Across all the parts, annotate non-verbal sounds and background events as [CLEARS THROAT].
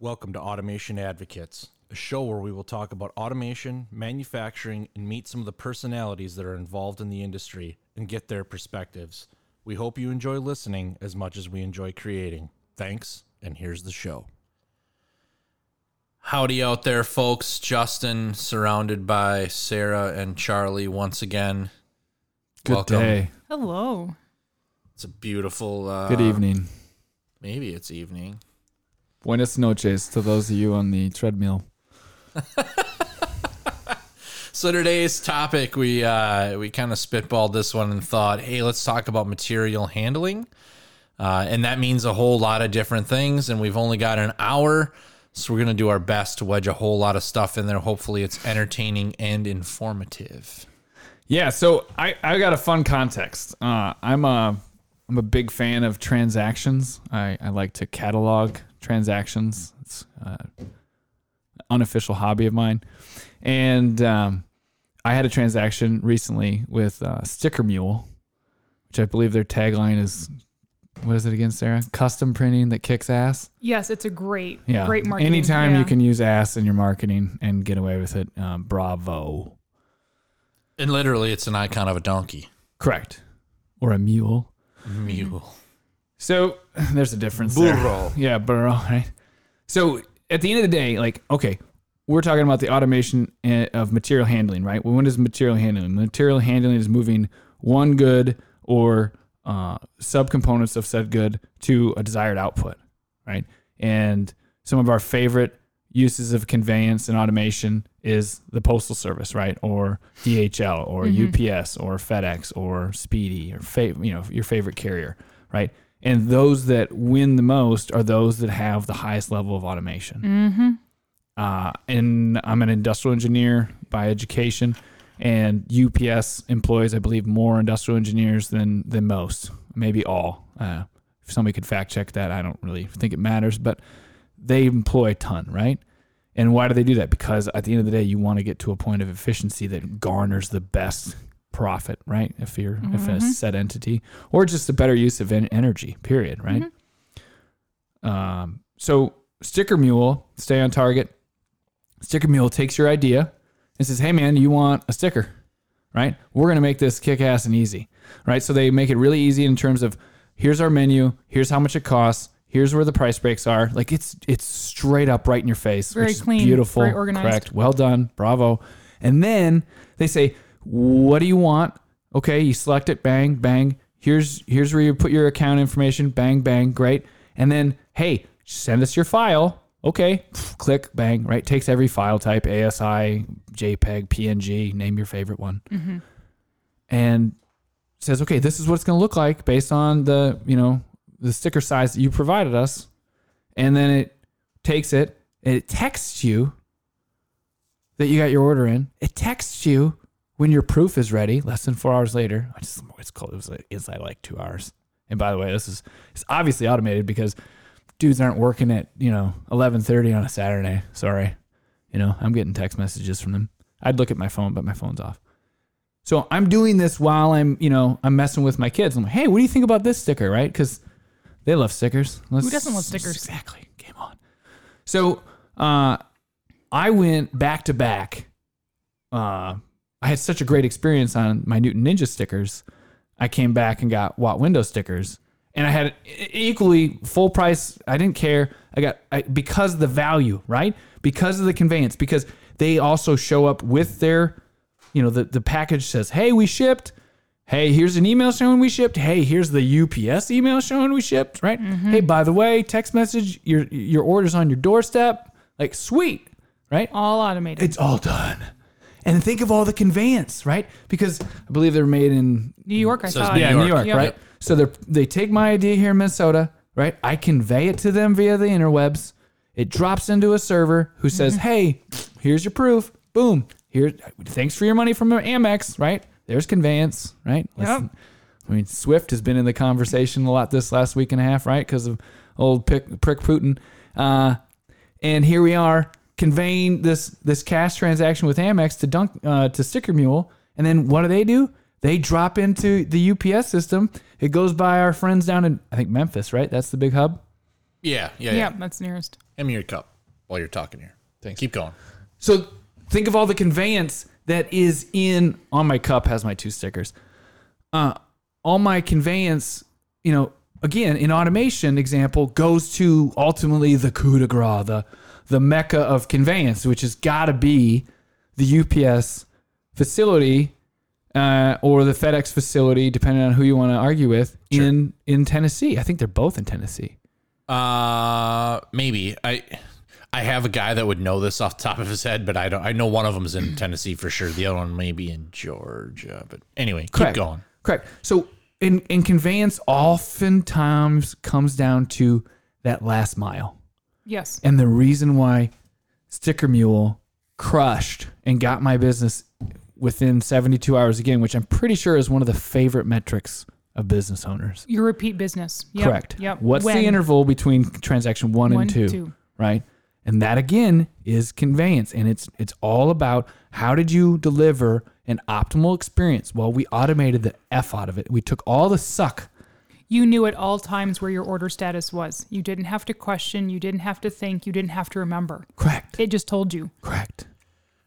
Welcome to Automation Advocates, a show where we will talk about automation, manufacturing, and meet some of the personalities that are involved in the industry and get their perspectives. We hope you enjoy listening as much as we enjoy creating. Thanks, and here's the show. Howdy out there, folks. Justin, surrounded by Sarah and Charlie once again. Good Welcome. day. Hello. It's a beautiful. Uh, Good evening. Maybe it's evening. Buenas noches to those of you on the treadmill. [LAUGHS] So today's topic, we uh, we kind of spitballed this one and thought, hey, let's talk about material handling, uh, and that means a whole lot of different things. And we've only got an hour, so we're gonna do our best to wedge a whole lot of stuff in there. Hopefully, it's entertaining and informative. Yeah, so I, I got a fun context. Uh, I'm a I'm a big fan of transactions. I, I like to catalog transactions. It's uh, an unofficial hobby of mine, and um, I had a transaction recently with uh, Sticker Mule, which I believe their tagline is. What is it again, Sarah? Custom printing that kicks ass. Yes, it's a great, Yeah. great marketing. Anytime yeah. you can use ass in your marketing and get away with it, um, bravo. And literally, it's an icon of a donkey. Correct. Or a mule. Mule. So [SIGHS] there's a difference there. Yeah, burro, right? So at the end of the day, like, okay, we're talking about the automation eh, of material handling, right? Well, when is material handling? Material handling is moving one good or uh, subcomponents of said good to a desired output, right? And some of our favorite uses of conveyance and automation is the postal service, right? Or DHL, or UPS, or FedEx, or Speedy, or fa- you know your favorite carrier, right? And those that win the most are those that have the highest level of automation. Mm-hmm. Uh, and I'm an industrial engineer by education, and UPS employs, I believe, more industrial engineers than than most, maybe all. Uh, if somebody could fact check that, I don't really think it matters, but they employ a ton, right? And why do they do that? Because at the end of the day, you want to get to a point of efficiency that garners the best profit, right? If you're if a set entity, or just a better use of en- energy, period, right? Um, so Sticker Mule, stay on target. Sticker Mule takes your idea and says, "Hey man, you want a sticker, right? We're gonna make this kick ass and easy, right? So they make it really easy in terms of here's our menu, here's how much it costs, here's where the price breaks are. Like it's it's straight up right in your face, Very clean, beautiful, very organized. correct, well done, bravo. And then they say, "What do you want?" Okay, you select it, bang, bang. Here's here's where you put your account information, bang, bang, great. And then, hey, send us your file. Okay, click, bang, right? Takes every file type, ASI, JPEG, PNG, name your favorite one. Mm-hmm. And says, okay, this is what it's going to look like based on the, you know, the sticker size that you provided us. And then it takes it and it texts you that you got your order in. It texts you when your proof is ready, less than four hours later. I just it's called it was like inside like two hours. And by the way, this is it's obviously automated because dudes aren't working at you know eleven thirty on a Saturday. Sorry, you know I'm getting text messages from them. I'd look at my phone, but my phone's off. So I'm doing this while I'm you know I'm messing with my kids. I'm like, hey, what do you think about this sticker, right? Because they love stickers. Let's- Who doesn't love stickers? Exactly. Game on. So uh, I went back to back. Uh, I had such a great experience on my Newton Ninja stickers. I came back and got Watt window stickers, and I had equally full price. I didn't care. I got I, because of the value, right? Because of the conveyance. Because they also show up with their, you know, the the package says, "Hey, we shipped." Hey, here's an email showing we shipped. Hey, here's the UPS email showing we shipped. Right? Mm-hmm. Hey, by the way, text message your your orders on your doorstep. Like sweet, right? All automated. It's all done. And think of all the conveyance, right? Because I believe they're made in New York, I Says saw. New yeah. New York. York, Yep. right? So they they take my idea here in Minnesota, right? I convey it to them via the interwebs. It drops into a server who says, Mm-hmm. "Hey, here's your proof. Boom. Here, thanks for your money from Amex, right? There's conveyance, right? Listen, I mean, Swift has been in the conversation a lot this last week and a half, right? Because of old pick, prick Putin. Uh, and here we are conveying this this cash transaction with Amex to Dunk uh, to Sticker Mule, and then what do they do? They drop into the UPS system. It goes by our friends down in I think Memphis, right? That's the big hub. Yeah, yeah, Yeah, yeah. that's nearest. Hand me your cup while you're talking here. Thanks. Keep going. So think of all the conveyance that is in on my cup has my two stickers. Uh, all my conveyance, you know, again in automation example goes to ultimately the coup de grace, the the mecca of conveyance, which has got to be the UPS facility uh, or the FedEx facility, depending on who you want to argue with in in Tennessee. I think they're both in Tennessee. Uh, maybe I. I have a guy that would know this off the top of his head, but I don't. I know one of them is in [CLEARS THROAT] Tennessee for sure. The other one may be in Georgia. But anyway, keep going. Correct. So in in conveyance, oftentimes comes down to that last mile, Yes. and the reason why Sticker Mule crushed and got my business within 72 hours again, which I'm pretty sure is one of the favorite metrics of business owners. Your repeat business. Yep. Correct. Yep. What's When? the interval between transaction one, One, and two, two. Right. And that again is conveyance, and it's it's all about how did you deliver an optimal experience. Well, we automated the f out of it. We took all the suck. You knew at all times where your order status was. You didn't have to question. You didn't have to think. You didn't have to remember. Correct. It just told you. Correct.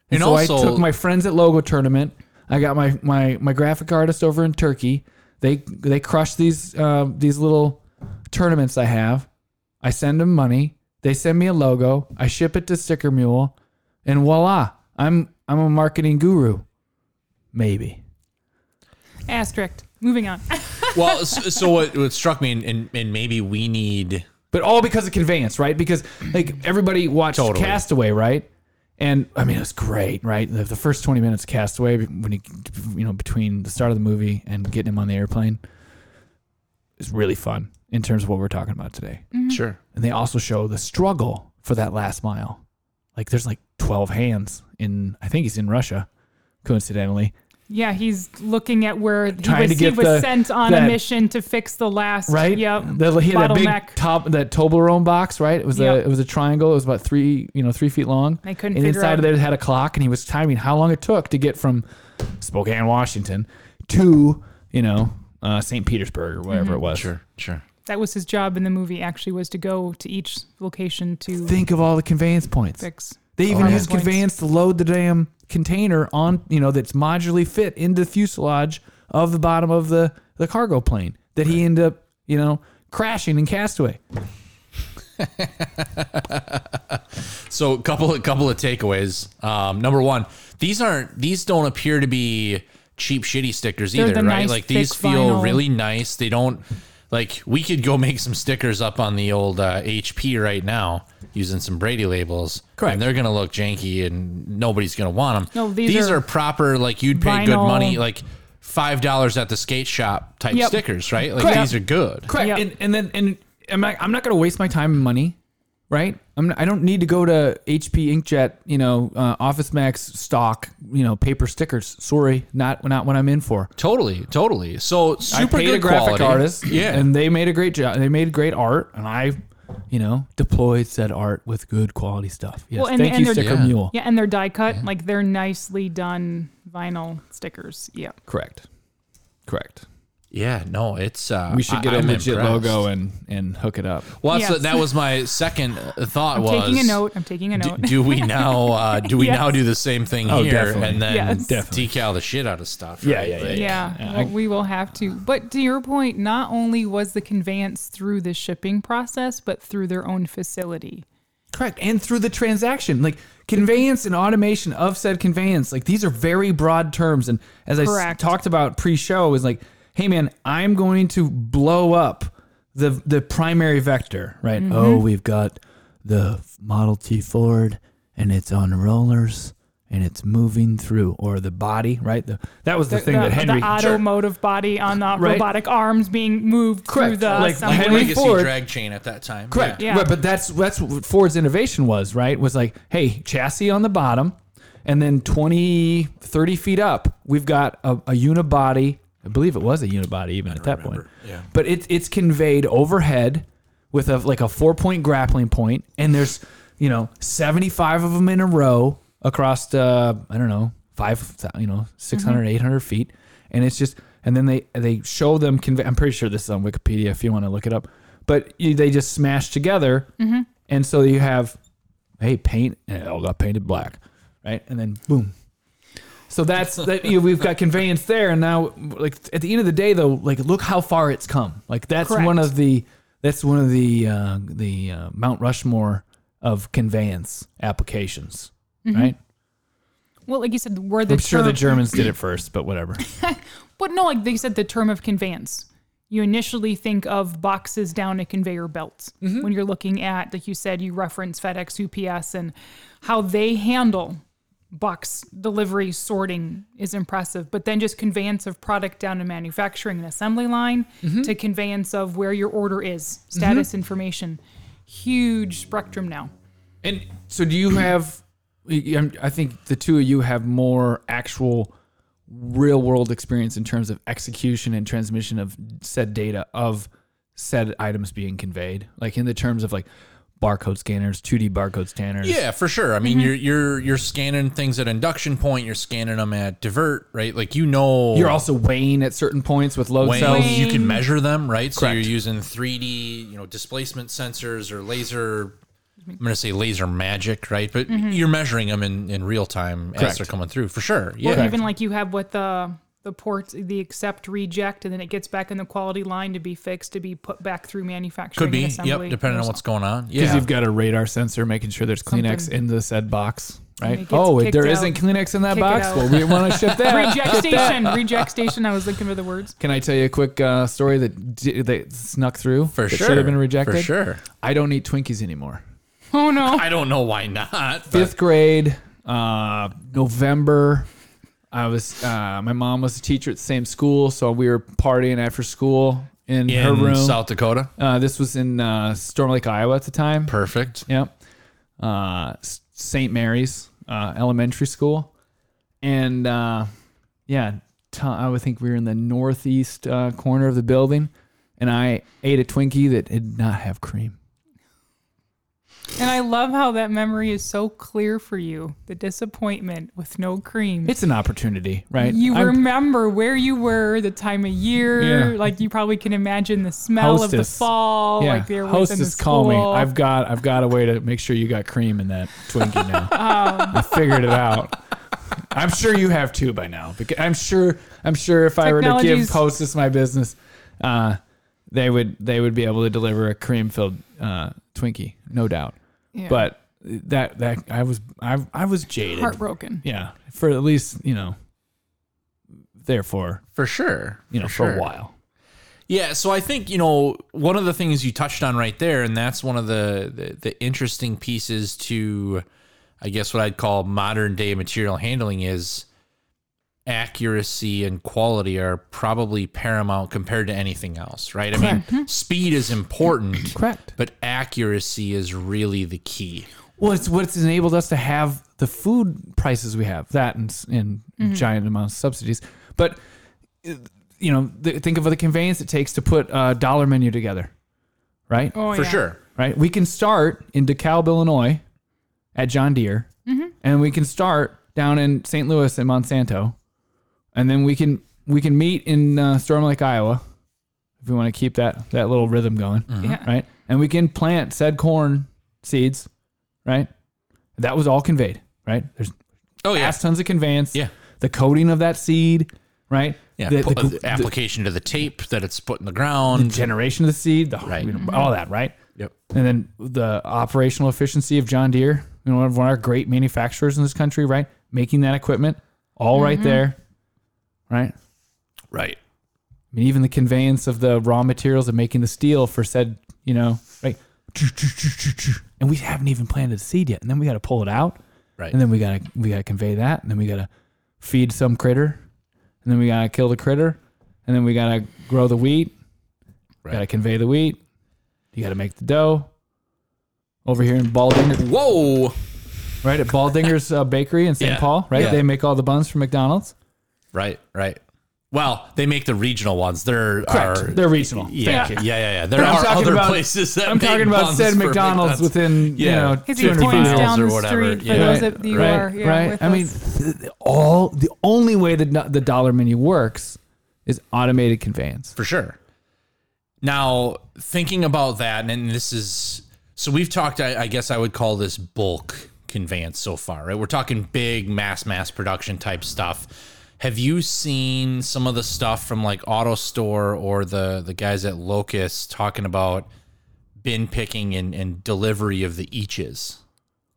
And And, so also- I took my friends at Logo Tournament. I got my my my graphic artist over in Turkey. They they crush these uh, these little tournaments I have. I send them money. They send me a logo. I ship it to Sticker Mule, and voila! I'm I'm a marketing guru. Maybe. Asterisk. Moving on. [LAUGHS] Well, so, so what, what struck me, and, and, and maybe we need. But all because of conveyance, right? Because like everybody watched Totally. Castaway, right? And I mean, it was great, right? The, the first twenty minutes of Castaway, when he, you know, between the start of the movie and getting him on the airplane, is really fun in terms of what we're talking about today. Mm-hmm. Sure. And they also show the struggle for that last mile. Like there's like twelve hands in, I think he's in Russia, coincidentally, yeah, he's looking at where he was, to he was the- sent on that- a mission to fix the last. right? Yep. The, he had a big bottleneck. top that Toblerone box, right? It was a it was a triangle. It was about three, you know, three feet long. I couldn't and inside out. of there it had a clock, and he was timing how long it took to get from Spokane, Washington, to you know uh, St. Petersburg or wherever it was. Sure. Sure. That was his job in the movie. Actually, was to go to each location to Think of all the conveyance points. fix. They even Oh, use points. conveyance to load the damn container on, you know, that's modularly fit into the fuselage of the bottom of the, the cargo plane that he ended up, you know, crashing in Castaway. [LAUGHS] So a couple of couple of takeaways. Um, number one, these aren't these don't appear to be cheap shitty stickers They're either, the right? nice, like these feel vinyl. really nice. They don't like we could go make some stickers up on the old uh, HP right now using some Brady labels. Correct. And they're gonna look janky and nobody's gonna want them. No, these are, are proper like you'd pay good money like. Five dollars at the skate shop type Yep. stickers, right? Like Correct. these are good. Correct. Yep. And, and then, and I'm not, I'm not going to waste my time and money, right? I'm not, I don't need to go to HP Inkjet, you know, uh, Office Max stock, you know, paper stickers. Sorry, not, not what I'm in for. Totally, totally. So super I paid good a graphic quality. artist, Yeah, and they made a great job. They made great art, and I, you know, deployed said art with good quality stuff. Yes, Well, and- thank and you, they're- Sticker Yeah. Mule. Yeah, and they're die cut. Like they're nicely done vinyl stickers. Yeah. Correct, correct. Yeah, no, it's. Uh, We should get a I'm legit impressed. logo and and hook it up. Well, that's Yes. that was my second uh, thought. I'm was taking a note. I'm taking a Do, note. do we [LAUGHS] now? Uh, do we Yes. now do the same thing Oh, here definitely. and then Yes. Definitely. decal the shit out of stuff? Yeah, right? yeah, yeah, Like, yeah, Yeah, well, we will have to. But to your point, not only was the conveyance through the shipping process, but through their own facility. Correct. And through the transaction, like conveyance and automation of said conveyance, like these are very broad terms. And as I s- Correct. talked about pre-show, is like, hey man, I'm going to blow up the the primary vector, right? Mm-hmm. Oh, we've got the Model T Ford, and it's on rollers, and it's moving through, or the body, right? The, that was the, thing that Henry. the automotive body on the Right. robotic arms being moved through Correct. the Like assembly. Henry Legacy Ford- drag chain at that time. Correct. Yeah. Right, but that's that's what Ford's innovation was, right? Was like, hey, chassis on the bottom, and then 20, 30 feet up, we've got a, a unibody. I believe it was a unibody even at that point. Yeah. But it's it's conveyed overhead with a like a four point grappling point, and there's you know seventy five of them in a row across the I don't know five you know 600 mm-hmm. 800 feet, and it's just and then they they show them convey. I'm pretty sure this is on Wikipedia if you want to look it up. but you, they just smash together, mm-hmm. and so you have, hey, paint, and it all got painted black, right? And then boom. So that's that. You know, we've got conveyance there, and now, like at the end of the day, though, like look how far it's come. Like that's Correct. one of the that's one of the uh, the uh, Mount Rushmore of conveyance applications, right? Well, like you said, where the I'm sure the Germans did it first, but whatever. [LAUGHS] But no, like they said, the term of conveyance. You initially think of boxes down a conveyor belt Mm-hmm. when you're looking at, like you said, you reference FedEx, UPS, and how they handle box delivery sorting is impressive. But then just conveyance of product down to manufacturing and assembly line Mm-hmm. to conveyance of where your order is, status information. Huge spectrum now. And so, do you have? I think the two of you have more actual, real world experience in terms of execution and transmission of said data of said items being conveyed, like in the terms of like barcode scanners, 2D barcode scanners. Yeah, for sure. I mean, mm-hmm. you're you're you're scanning things at induction point. You're scanning them at divert, right? Like you know, You're also weighing at certain points with load when cells. you can measure them, right? So you're using 3D, you know, displacement sensors or laser. I'm going to say laser magic, right? But mm-hmm. you're measuring them in, in real time as they're coming through, for sure. Yeah, Well, even like you have with the the ports, the accept, reject, and then it gets back in the quality line to be fixed to be put back through manufacturing. could be. assembly. Yep, depending on what's going on. Because Yeah, you've got a radar sensor making sure there's Kleenex Something. in the said box, right? Oh, kicked there out. not Kleenex in that Kick box. Well, we want to [LAUGHS] ship that. reject station. reject station. I was looking for the words. Can I tell you a quick uh, story that d- that snuck through? for that sure. Should have been rejected. For sure. I don't eat Twinkies anymore. Oh no. [LAUGHS] I don't know why not. but- Fifth grade, uh, November. I was. Uh, my mom was a teacher at the same school, so we were partying after school in, in her room. South Dakota. Uh, this was in uh, Storm Lake, Iowa at the time. Perfect. Yep. Uh, St. Mary's uh, Elementary School, and uh, yeah, t- I would think we were in the northeast uh, corner of the building, and I ate a Twinkie that did not have cream. And I love how that memory is so clear for you. The disappointment with no cream. It's an opportunity, right? you I'm- remember where you were, the time of year. Yeah. Like you probably can imagine the smell of the fall. yeah, Like were within the hostess, call me. I've got, I've got a way to make sure you got cream in that Twinkie now. [LAUGHS] Um, I figured it out. I'm sure you have too by now. Because I'm sure, I'm sure if I were to give Hostess my business, uh, they would, they would be able to deliver a cream filled uh, Twinkie, no doubt. yeah. But that, that I was, I, I was jaded. heartbroken. Yeah, for at least you know, therefore For sure. you know, for, sure. a while. Yeah, so I think you know one of the things you touched on right there, and that's one of the, the the interesting pieces to, I guess what I'd call modern day material handling is accuracy and quality are probably paramount compared to anything else, right? I mean, speed is important, [CLEARS THROAT] Correct. but accuracy is really the key. Well, it's what's enabled us to have the food prices we have, that and, and Mm-hmm. giant amounts of subsidies. But, uh, you know, the, think of the conveyance it takes to put a dollar menu together, right? Oh, For yeah. sure. Right? We can start in DeKalb, Illinois at John Deere, Mm-hmm. and we can start down in St. Louis at Monsanto, and then we can we can meet in uh, Storm Lake, Iowa, if we want to keep that that little rhythm going mm-hmm. Yeah. right? And we can plant said corn seeds, right? That was all conveyed, right? There's Oh yeah, ass tons of conveyance. Yeah. The coating of that seed, right? yeah. The, Put- the- uh, the application to the tape that it's put in the ground. the generation of the seed, the Right. you know, mm-hmm. all that, right? Yep. And then the operational efficiency of John Deere, you know, one of our great manufacturers in this country, right? Making that equipment all right mm-hmm. there, right? Right. I mean, even the conveyance of the raw materials and making the steel for said, you know, right? And we haven't even planted the seed yet, and then we got to pull it out, Right. and then we got to we got to convey that, and then we got to feed some critter, and then we got to kill the critter, and then we got to grow the wheat, Right. got to convey the wheat, you got to make the dough. Over here in Baldinger, Whoa. right at Baldinger's uh, Bakery in St. Yeah. Paul, right? Yeah. They make all the buns for McDonald's. Right. Right. Well, they make the regional ones. There are They're regional. yeah, Thank yeah, you. yeah, yeah. There But I'm are talking other about- places that I'm make talking about buns said for McDonald's within you know Because he 200 points miles down or the whatever, street for yeah. those Right, that you right, are. Yeah, right. with I mean, us. th- th- all the only way that no- the dollar menu works is automated conveyance. for sure. Now, thinking about that, and this is so we've talked, I, I guess I would call this bulk conveyance so far, right? We're talking big mass, mass production type stuff. Have you seen some of the stuff from like AutoStore or the the guys at Locus talking about bin picking and, and delivery of the eaches?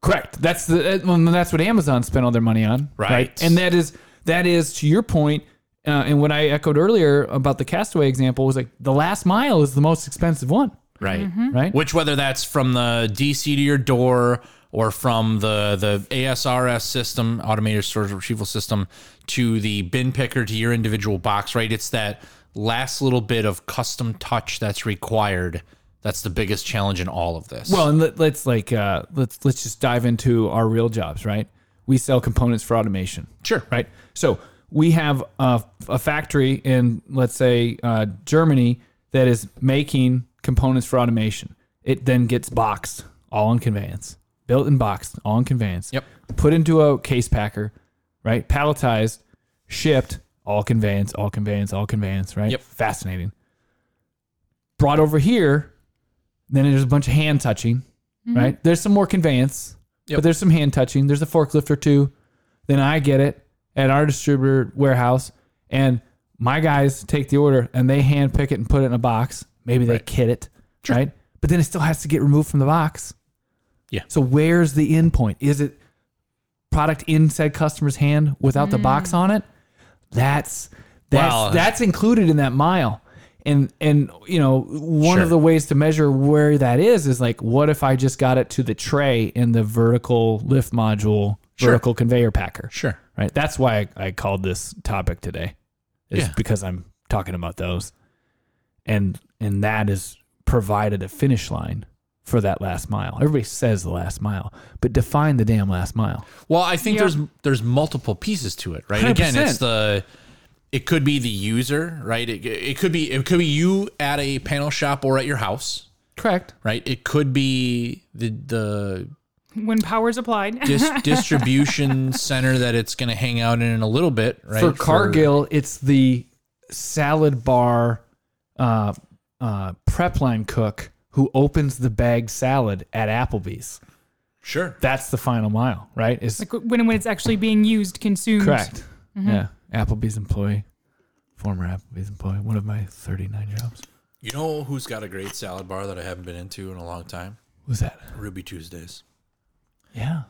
Correct. That's the uh, well, that's what Amazon spent all their money on, Right. And that is that is to your point, uh, and what I echoed earlier about the Castaway example was like the last mile is the most expensive one, Right. right? Which whether that's from the DC to your door or from the the ASRS system, automated storage retrieval system, to the bin picker to your individual box, right? It's that last little bit of custom touch that's required. That's the biggest challenge in all of this. Well, and let, let's like uh, let's let's just dive into our real jobs, right? We sell components for automation. Sure. Right. So we have a, a factory in let's say uh, Germany that is making components for automation. It then gets boxed, all in conveyance, built and boxed, all in conveyance. Yep. Put into a case packer, right? Palletized, shipped, all conveyance, all conveyance, all conveyance, right? Yep. Fascinating. Brought over here, then there's a bunch of hand touching, mm-hmm. right? There's some more conveyance, Yep. but there's some hand touching. There's a forklift or two. Then I get it at our distributor warehouse, and my guys take the order and they hand pick it and put it in a box. Maybe they kit it, right? But then it still has to get removed from the box. Yeah. So where's the end point? Is it product in said customer's hand without the box mm. on it? That's that's Well- that's included in that mile. And and you know, one Sure. of the ways to measure where that is is like what if I just got it to the tray in the vertical lift module, Sure. vertical conveyor packer. sure. Right? That's why I, I called this topic today. Is Yeah. because I'm talking about those. And and that is provided a finish line for that last mile. Everybody says the last mile, but define the damn last mile. Well, I think Yeah. there's there's multiple pieces to it, right? Again, 100%. it's the it could be the user, right? It, it could be it could be you at a panel shop or at your house, Correct. right? It could be the the when power's applied. dis- [LAUGHS] distribution center that it's going to hang out in in a little bit, right? For Cargill, it's the salad bar uh, uh, prep line cook who opens the bag salad at Applebee's. sure. That's the final mile, right? Is like when, when it's actually being used, consumed. correct. Mm-hmm. Yeah. Applebee's employee, former Applebee's employee, one of my 39 jobs. You know who's got a great salad bar that I haven't been into in a long time? Who's that? Ruby Tuesdays. Yeah.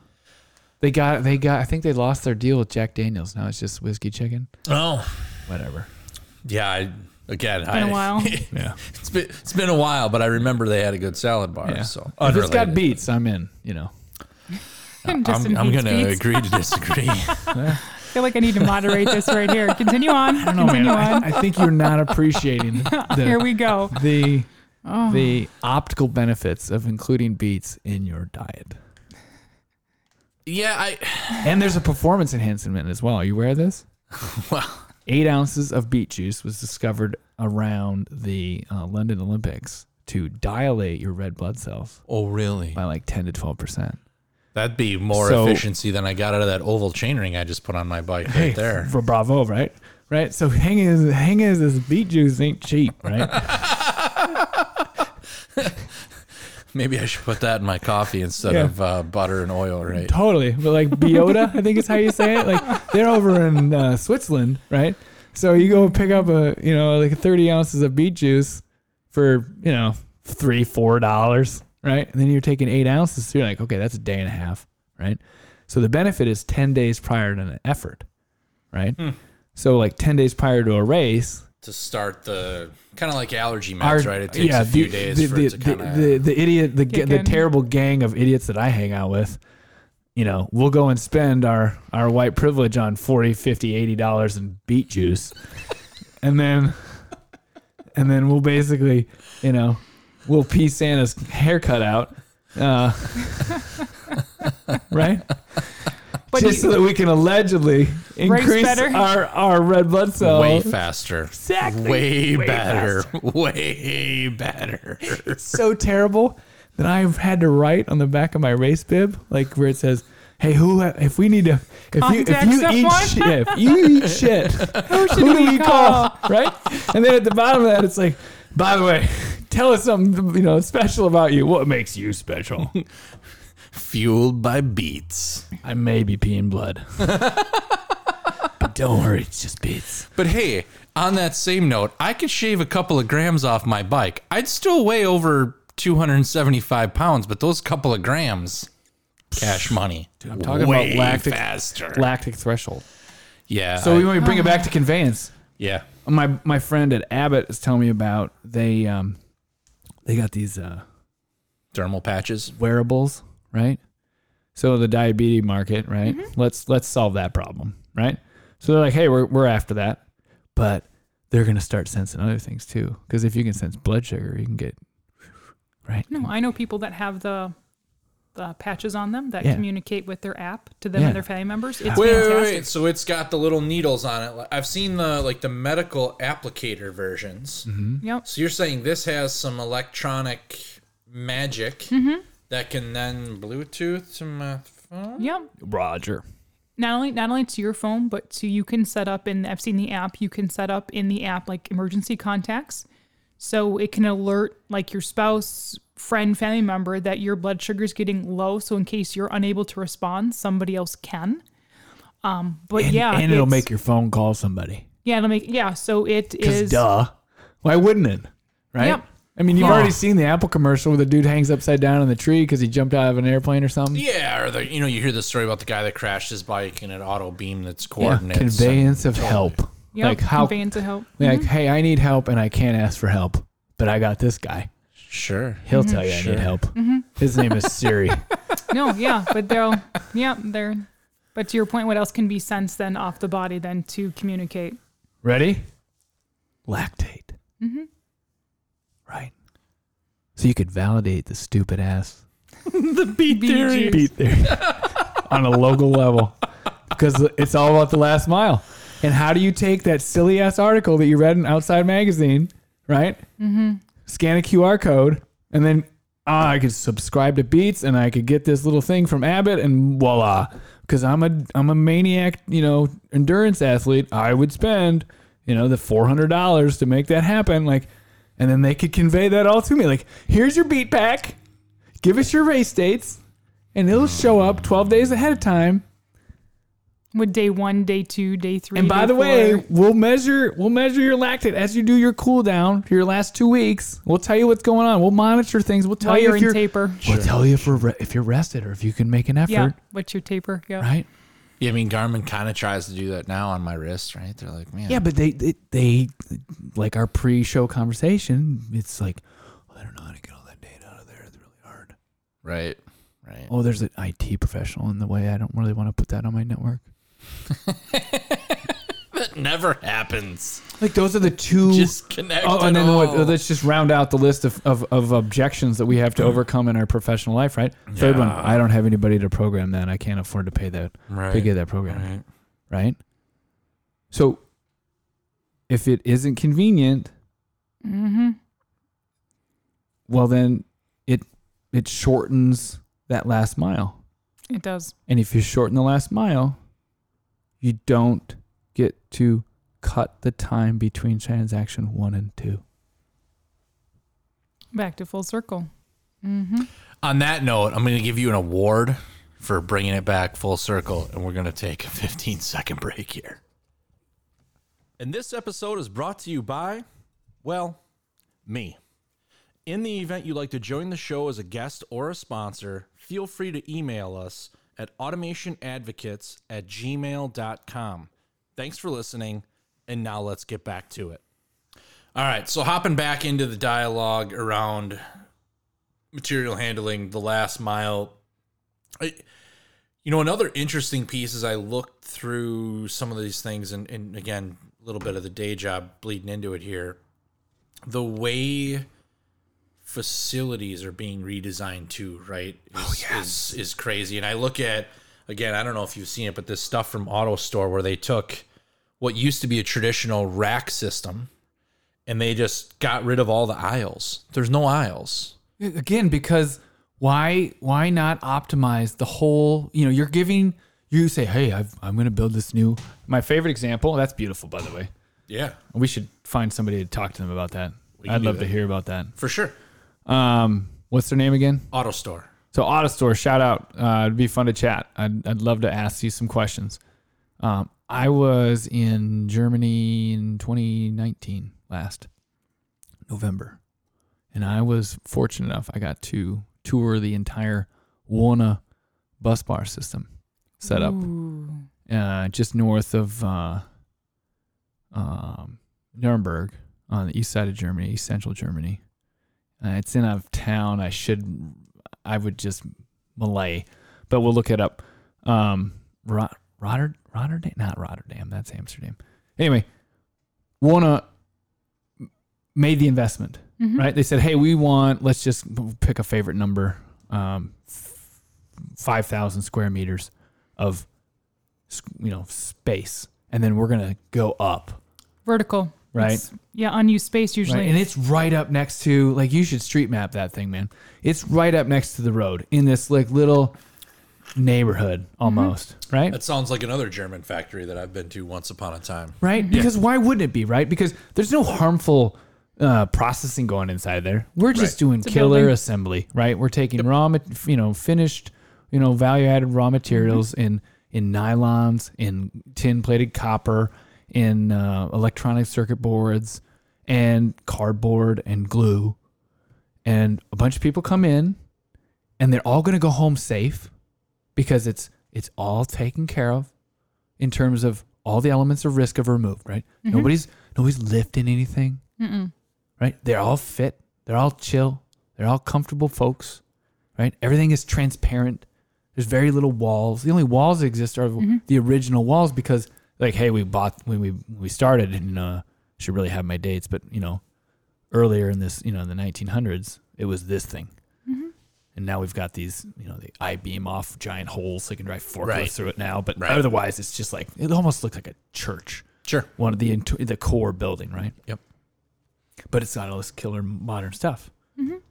They got, they got, I think they lost their deal with Jack Daniels. Now it's just whiskey chicken. Oh, Whatever. yeah. I, again. It's Been a while. [LAUGHS] Yeah. it's been it's been a while, but I remember they had a good salad bar. Yeah. So if it's got unrelated. beats, I'm in, you know. Justin [LAUGHS] I'm, I'm going to beets. agree to disagree. [LAUGHS] I feel like I need to moderate this right here. Continue on. I don't know, Continue man. on. I, I think you're not appreciating the, Here we go. the oh. the optical benefits of including beets in your diet. yeah, I And there's a performance enhancement as well. Are you aware of this? well, Eight ounces of beet juice was discovered around the uh, London Olympics to dilate your red blood cells oh really? by like 10 to 12 percent. That'd be more So- efficiency than I got out of that oval chain ring I just put on my bike right there. for Bravo, right? Right. So hanging hanging as this beet juice ain't cheap, right? [LAUGHS] Maybe I should put that in my coffee instead Yeah. of uh, butter and oil, right? Totally. But like Biotta, I think is how you say it. Like they're over in uh, Switzerland, right? So you go pick up a, you know, like 30 ounces of beet juice for, you know, three, four dollars, right? And then you're taking eight ounces. So you're like, okay, that's a day and a half, right? So the benefit is 10 days prior to an effort, right? So like 10 days prior to a race, To start the kind of like allergy meds, our- right? It takes yeah, a few the, days the, for the, it to kind of. the, the idiot, the, the in. terrible gang of idiots that I hang out with, you know, we'll go and spend our, our white privilege on 40, 50, 80 dollars in beet juice. [LAUGHS] and then, and then we'll basically, you know, we'll pee Santa's haircut out. Uh, [LAUGHS] right? But Just so that we can allegedly increase better. our, our red blood cells. way faster. Exactly. Way, Way better. [LAUGHS] Way better. It's so terrible that I've had to write on the back of my race bib, like where it says, "Hey, who? If we need to, if you if you eat someone? shit, if you eat shit, [LAUGHS] who, should do we we call? Right? And then at the bottom of that, it's like, By the way, [LAUGHS] tell us something you know special about you. What makes you special? Fueled by beats. I may be peeing blood, [LAUGHS] but don't worry, it's just beats. But hey, on that same note, I could shave a couple of grams off my bike. I'd still weigh over 275 pounds, but those couple of grams, cash money. Dude, I'm talking Way about lactic faster. lactic threshold. yeah. So I- we want to bring it back to conveyance. yeah. My my friend at Abbott is telling me about they um they got these uh Dermal patches. wearables, right? So the diabetes market, right? Let's let's solve that problem, right? So they're like, hey, we're we're after that, but they're gonna start sensing other things too. Because if you can sense blood sugar, you can get right. No, I know people that have the the patches on them that Yeah. communicate with their app to them Yeah. and their family members. It's Wait, wait, fantastic. wait. So it's got the little needles on it. I've seen the like the medical applicator versions. Yep. So you're saying this has some electronic magic Mm-hmm. That can then Bluetooth to my phone? Yep. Roger. Not only not only to your phone, but to you can set up in I've seen the app, you can set up in the app like emergency contacts. So it can alert like your spouse, friend, family member that your blood sugar is getting low. So in case you're unable to respond, somebody else can. Um, but And, yeah, and it'll make your phone call somebody. yeah, it'll make yeah. So it Because duh, why wouldn't it? Right. Yep. I mean, you've Yeah. already seen the Apple commercial where the dude hangs upside down in the tree because he jumped out of an airplane or something. Yeah, or the you know you hear the story about the guy that crashed his bike and an auto beamed its Yeah, coordinates. and- conveyance of help. yep, like how, conveyance of help. like, mm-hmm. hey, I need help and I can't ask for help, but I got this guy. Sure. He'll mm-hmm. tell you I need help. Mm-hmm. His name is Siri. [LAUGHS] No, yeah, but they'll yeah they're. But to your point, what else can be sensed then off the body then to communicate? Ready? Lactate. Right. So you could validate the stupid ass [LAUGHS] the beat theory. beat there [LAUGHS] on a local level because it's all about the last mile. And how do you take that silly ass article that you read in Outside Magazine, right? Mm-hmm. Scan a QR code, and then ah, I could subscribe to Beats, and I could get this little thing from Abbott, and voila. Because I'm a I'm a maniac, you know, endurance athlete. I would spend, you know, the four hundred dollars to make that happen. Like, and then they could convey that all to me. Like, here's your beat pack. Give us your race dates, and it'll show up twelve days ahead of time. With day one, day two, day three. And by the way, we'll measure we'll measure your lactate as you do your cool down for your last two weeks. We'll tell you what's going on. We'll monitor things. We'll tell while you you're if in you're taper. we'll tell you if we're re- if you're rested or if you can make an effort. Yeah, what's your taper? Yeah. Right? Yeah, I mean Garmin kind of tries to do that now on my wrist, right? They're like, man, Yeah, but they they, they like our pre-show conversation. It's like oh, I don't know how to get all that data out of there. It's really hard. right, right. Oh, there's an IT professional in the way. I don't really want to put that on my network. [LAUGHS] That never happens. Like those are the two. Just connect. Oh, and it then what, let's just round out the list of, of, of objections that we have to overcome in our professional life, right? Third one, Yeah. I don't have anybody to program that. I can't afford to pay that to right, get that program, right. right? So if it isn't convenient, Mm-hmm. well then it it shortens that last mile. It does. And if you shorten the last mile, you don't get to cut the time between transaction 1 and 2. Back to full circle. Mm-hmm. On that note, I'm going to give you an award for bringing it back full circle, and we're going to take a 15 second break here. And this episode is brought to you by, well, me. In the event you'd like to join the show as a guest or a sponsor, feel free to email us at automationadvocates at gmail.com. Thanks for listening, and now let's get back to it. All right, so hopping back into the dialogue around material handling, the last mile. I, you know, another interesting piece as I looked through some of these things, and, and again, a little bit of the day job bleeding into it here. The way facilities are being redesigned too, right? Oh, is, is, is crazy. And I look at again, I don't know if you've seen it, but this stuff from AutoStore where they took what used to be a traditional rack system and they just got rid of all the aisles. There's no aisles. again because why why not optimize the whole you know you're giving you say hey I've, i'm going to build this new my favorite example that's beautiful by the way Yeah. we should find somebody to talk to them about that I'd love that. to hear about that. For sure. Um, what's their name again? AutoStore. So AutoStore, shout out. Uh, it'd be fun to chat. I'd, I'd love to ask you some questions. Um, I was in Germany in 2019 last November, and I was fortunate enough. I got to tour the entire Wöhner bus bar system set up uh, just north of uh, um, Nuremberg on the east side of Germany, east central Germany. Uh, it's in a town I should, I would just Malay, but we'll look it up. Um, Rot, Rotterdam, Rotterdam, not Rotterdam, that's Amsterdam. Anyway, wanna made the investment, Mhm. right? They said, hey, we want, let's just pick a favorite number, um, five thousand square meters of, you know, space, and then we're gonna go up, Vertical. Right. It's- yeah, unused space usually. right? And it's right up next to, like, you should street map that thing, man. It's right up next to the road in this like little neighborhood almost, right? That sounds like another German factory that I've been to once upon a time. right? Because why wouldn't it be, right? Because there's no harmful uh, processing going inside there. We're just Right. doing a killer assembly, right? We're taking raw, you know, finished, you know, value added raw materials in in nylons, in tin plated copper, in uh, electronic circuit boards, and cardboard and glue, and a bunch of people come in, and they're all going to go home safe because it's it's all taken care of in terms of all the elements of risk are removed, right? Nobody's nobody's lifting anything, Mm-mm. right? They're all fit, they're all chill, they're all comfortable folks, right? Everything is transparent. There's very little walls. The only walls that exist are the original walls because, like, hey, we bought when we we started, and uh, should really have my dates, but you know, earlier in this, you know, in the 1900s, it was this thing. And now we've got these, you know, the I beam off giant holes so you can drive forklifts Right. through it now. But Right. otherwise, it's just like it almost looks like a church, Sure. one of the int- the core building, right? Yep. But it's got all this killer modern stuff, and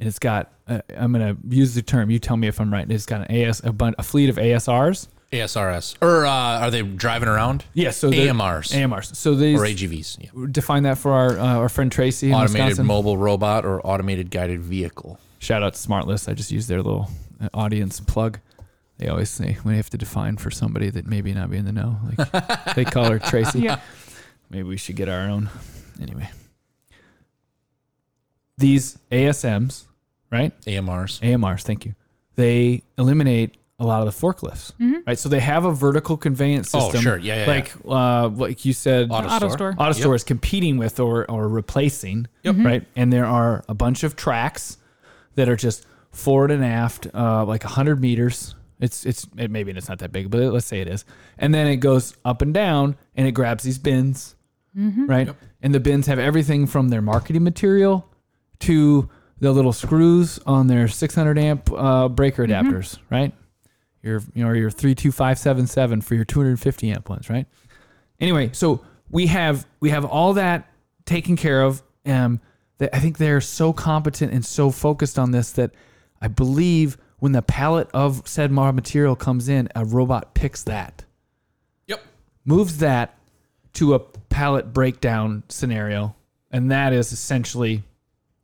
it's got. Uh, I'm gonna use the term. You tell me if I'm right. It's got an AS a, bun- a fleet of ASRs. ASRS. Or uh, are they driving around? Yes, so AMRs. AMRs. So these or AGVs. Yeah. define that for our uh, our friend Tracy in Automated Wisconsin. mobile robot or automated guided vehicle. Shout out to SmartList. I just used their little uh, audience plug. They always say we have to define for somebody that maybe not be in the know. Like [LAUGHS] they call her Tracy. Yeah. Maybe we should get our own. Anyway, these ASMs, right? AMRs. AMRs. Thank you. They eliminate a lot of the forklifts, right? So they have a vertical conveyance system. Oh, system. sure. Yeah, yeah, Like uh, like you said, Auto Auto store. store. AutoStore is competing with or, or replacing, Yep. right? And there are a bunch of tracks that are just forward and aft, uh, like 100 meters. It's it's it, maybe it's not that big, but let's say it is. And then it goes up and down, and it grabs these bins, right? And the bins have everything from their marketing material to the little screws on their 600 amp uh, breaker adapters, right? Your you know your 32577 for your 250 amp ones, right? Anyway, so we have we have all that taken care of. Um, that I think they're so competent and so focused on this that I believe when the pallet of said raw material comes in, a robot picks that, Yep. moves that to a pallet breakdown scenario, and that is essentially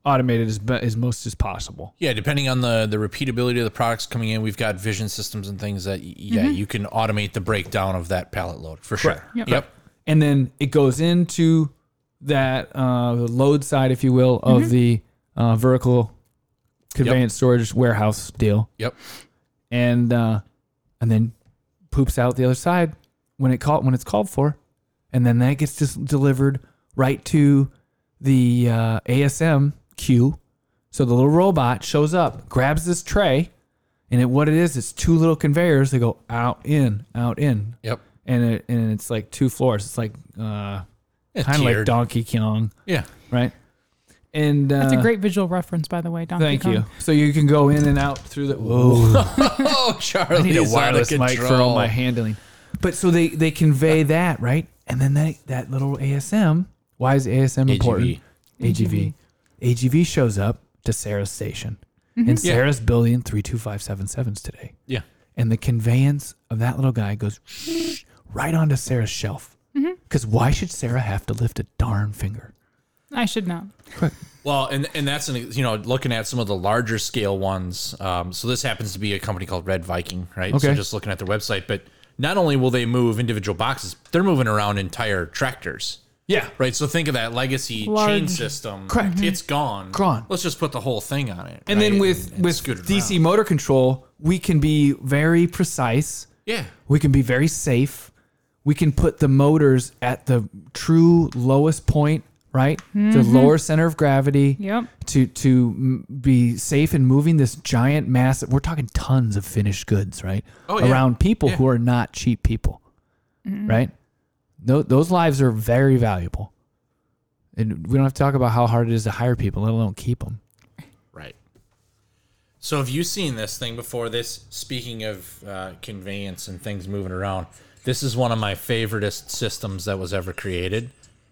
automated as as most as possible. Yeah, depending on the the repeatability of the products coming in, we've got vision systems and things that yeah, you can automate the breakdown of that pallet load for sure. Yep. Yep. and then it goes into that uh, the load side, if you will, of the uh, vertical conveyance storage warehouse deal, Yep. and uh, and then poops out the other side when it call when it's called for, and then that gets just delivered right to the uh, ASM queue. So the little robot shows up, grabs this tray, and it, what it is, it's two little conveyors. They go out, in, out, in, Yep. and it, and it's like two floors. It's like uh, Yeah, kind of like. Donkey Kong, Yeah. right? And uh, That's a great visual reference, by the way. Donkey Kong. Thank Kong. you. So you can go in and out through the. [LAUGHS] Whoa! oh, Charlie. I need a wireless mic for all my handling. But so they they convey that right, and then that that little ASM. Why is ASM important? AGV. AGV shows up to Sarah's station, and Yeah. Sarah's building three two five seven sevens today. Yeah. and the conveyance of that little guy goes [SNIFFS] right onto Sarah's shelf. Because why should Sarah have to lift a darn finger? I should know. Well, and and that's an you know looking at some of the larger scale ones. Um, so this happens to be a company called Red Viking, right? Okay. So just looking at their website, but not only will they move individual boxes, they're moving around entire tractors. Yeah. Right. So think of that legacy chain system. Correct. It's mm-hmm. gone. Gone. Let's just put the whole thing on it. And then right? with and with scoot it DC around. motor control, we can be very precise. Yeah. We can be very safe. We can put the motors at the true lowest point, right? The mm-hmm. lower center of gravity. Yep. To to m- be safe in moving this giant mass. We're talking tons of finished goods, right? Oh, yeah. Around people Yeah. who are not cheap people, mm-hmm. right? Tho- those lives are very valuable. And we don't have to talk about how hard it is to hire people, let alone keep them. Right. So have you seen this thing before? This speaking of uh, conveyance and things moving around, this is one of my favoriteest systems that was ever created.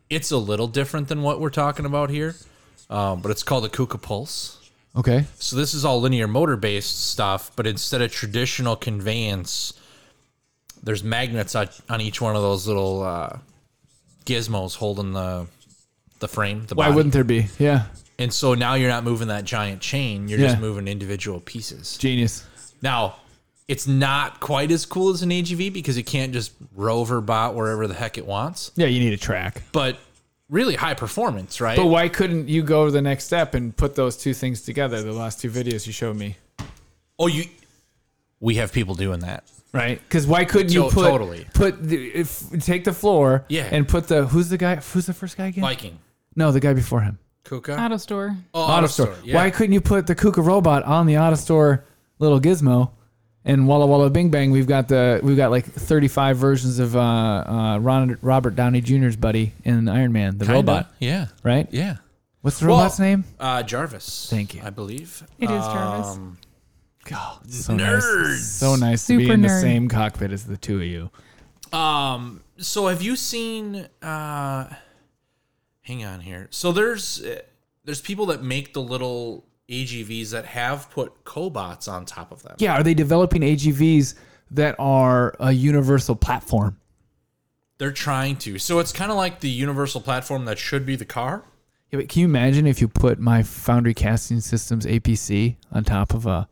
It's a little different than what we're talking about here, um, but it's called a Kuka Pulse. Okay. So this is all linear motor based stuff, but instead of traditional conveyance, there's magnets on, each one of those little uh, gizmos holding the the frame. The Why body. wouldn't there be? Yeah. And so now you're not moving that giant chain. You're just moving individual pieces. Genius. Now, it's not quite as cool as an AGV because it can't just rover bot wherever the heck it wants, Yeah, you need a track. but really high performance, right? But why couldn't you go to the next step and put those two things together? The last two videos you showed me, oh, you. We have people doing that. Right? Because why couldn't you To- put totally. put the, if take the floor, Yeah. and put the who's the guy? Who's the first guy again? Viking. no, the guy before him. Kuka. AutoStore. oh, AutoStore. Why couldn't you put the Kuka robot on the AutoStore little gizmo? And Walla Walla Bing Bang, we've got the we've got like 35 versions of uh, uh, Ron, Robert Downey Jr.'s buddy in Iron Man, the Kinda. robot, Yeah. right? Yeah. What's the Well- robot's name? Uh, Jarvis. Thank you. I believe. It is Jarvis. Um, God, so Nerds. nice. So nice to be Super in the same cockpit as the two of you. Um. So have you seen? Uh, hang on here. So there's uh, there's people that make the little AGVs that have put cobots on top of them. Yeah, are they developing AGVs that are a universal platform? They're trying to. So it's kind of like the universal platform that should be the car. Yeah, but can you imagine if you put my Foundry Casting Systems APC on top of a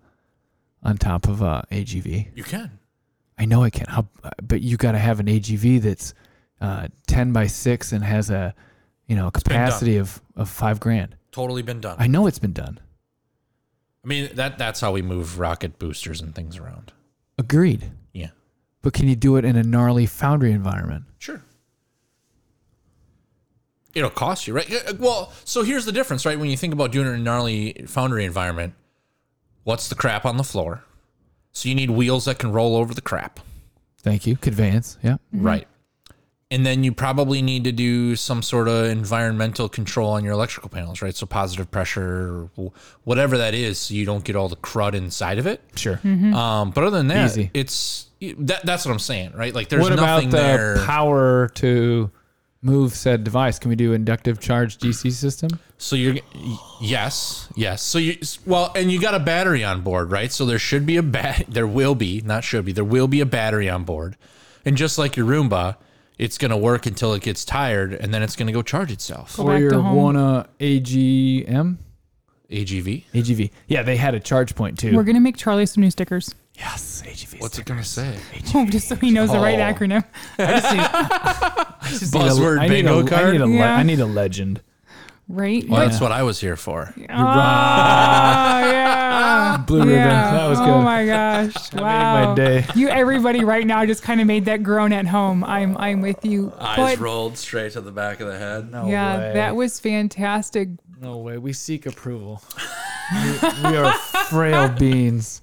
on top of a AGV? You can. I know I can. How, but you got to have an AGV that's uh, ten by six and has a you know capacity of of five grand. Totally been done. I know it's been done. I mean that that's how we move rocket boosters and things around. Agreed. Yeah. But can you do it in a gnarly Foundry environment? Sure. It'll cost you, right? Uh, Well, so here's the difference, right? When you think about doing it in a gnarly foundry environment, what's the crap on the floor? So you need wheels that can roll over the crap, Thank you. Conveyance. Yeah. right? And then you probably need to do some sort of environmental control on your electrical panels, right? So positive pressure, whatever that is, so you don't get all the crud inside of it. Sure. Um, but other than that, Easy. it's that, that's what I'm saying, right? Like there's what about nothing the there. power to move said device? Can we do inductive charge DC system? So you're yes, yes. So you well, and you got a battery on board, right? So there should be a bat. [LAUGHS] There will be, not should be. There will be a battery on board, and just like your Roomba, it's going to work until it gets tired, and then it's going to go charge itself. Go or back to your home. Wana AGM? AGV. AGV. Yeah, they had a charge point too. We're gonna make Charlie some new stickers. Yes, AGV. What's it going to say? Oh, just so he knows the right Oh. acronym. I just need, [LAUGHS] I just need a- Buzzword I need bingo a, I card? need a, le- Yeah. I need a legend. Right? Well, Yeah. that's what I was here for. Oh, yeah. [LAUGHS] Blue ribbon. Yeah. That was good. Oh my gosh! [LAUGHS] Wow. made my day. You everybody right now just kind of made that groan at home. I'm I'm with you. But rolled straight to the back of the head. No yeah, way. that was fantastic. no way. We seek approval. we, we are frail beings.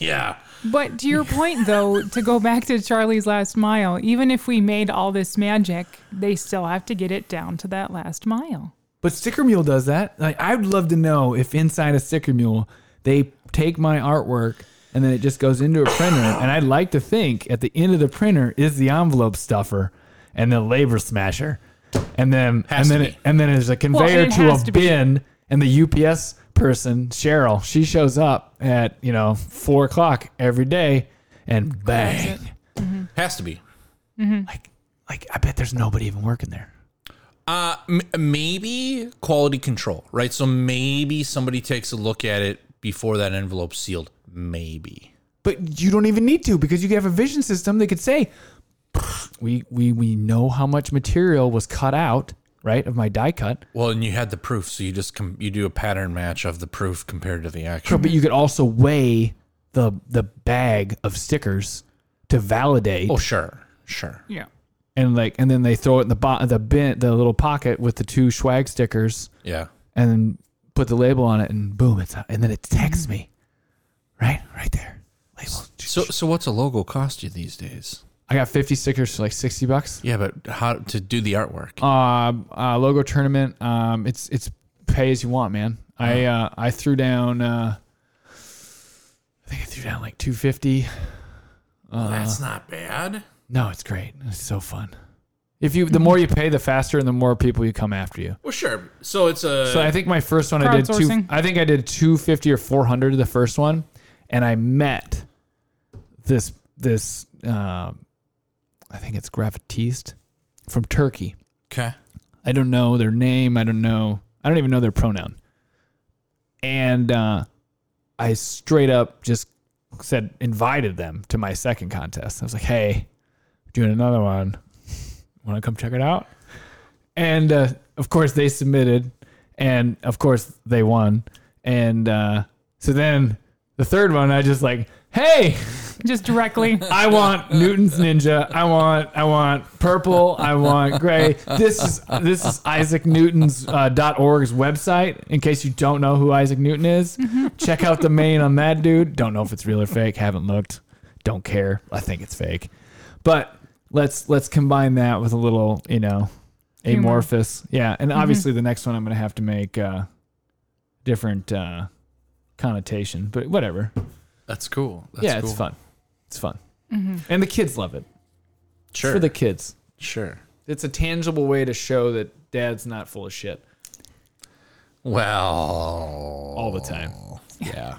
Yeah. But to your point though, [LAUGHS] to go back to Charlie's last mile, even if we made all this magic, they still have to get it down to that last mile. But Sticker Mule does that. Like, I'd love to know if inside a Sticker Mule they take my artwork and then it just goes into a printer. [GASPS] and I'd like to think at the end of the printer is the envelope stuffer and the labor smasher, and then Has and then be. and then there's a conveyor it to a to be. bin, and the UPS person Cheryl she shows up at you know four o'clock every day and bang Has to be. like like I bet there's nobody even working there. Uh, m- maybe quality control, right? So maybe somebody takes a look at it before that envelope's sealed. Maybe. But you don't even need to because you have a vision system. that could say, we we we know how much material was cut out, right, of my die cut. Well, and you had the proof, so you just com- you do a pattern match of the proof compared to the actual. But you could also weigh the the bag of stickers to validate Oh, sure, sure. Yeah. and like and then they throw it in the bo- the bin the little pocket with the two swag stickers Yeah. and then put the label on it and boom it's and then it texts me right right there label So, so what's a logo cost you these days? I got 50 stickers for like 60 bucks Yeah, but how to do the artwork? uh, uh logo tournament um it's it's pay as you want man i uh i threw down uh i think i threw down like 250 That's not bad. no it's great it's so fun if you the more you pay the faster and the more people you come after you Well, sure. So it's a. So I think my first one I did two. Crowdsourcing. I think I did two fifty or four hundred the first one, and I met this this. Uh, I think it's Gravatiste from Turkey. okay. I don't know their name. I don't know. I don't even know their pronoun. And uh, I straight up just said invited them to my second contest. I was like, "Hey, we're doing another one. Want to come check it out?" And uh, of course, they submitted, and of course, they won. And uh, so then the third one, I just like, "Hey." Just directly. [LAUGHS] I want Newton's Ninja. I want I want purple. I want gray. This is this is Isaac Newton's uh, .org's website. In case you don't know who Isaac Newton is, check out the main on that dude. Don't know if it's real or fake. Haven't looked. Don't care. I think it's fake. But let's let's combine that with a little you know Humor. amorphous. Yeah, and obviously the next one I'm gonna have to make uh, different uh, connotation, but whatever. That's cool. That's yeah, cool. it's fun. It's fun. And the kids love it. It's Sure. for the kids. sure. It's a tangible way to show that dad's not full of shit Well, all the time. yeah.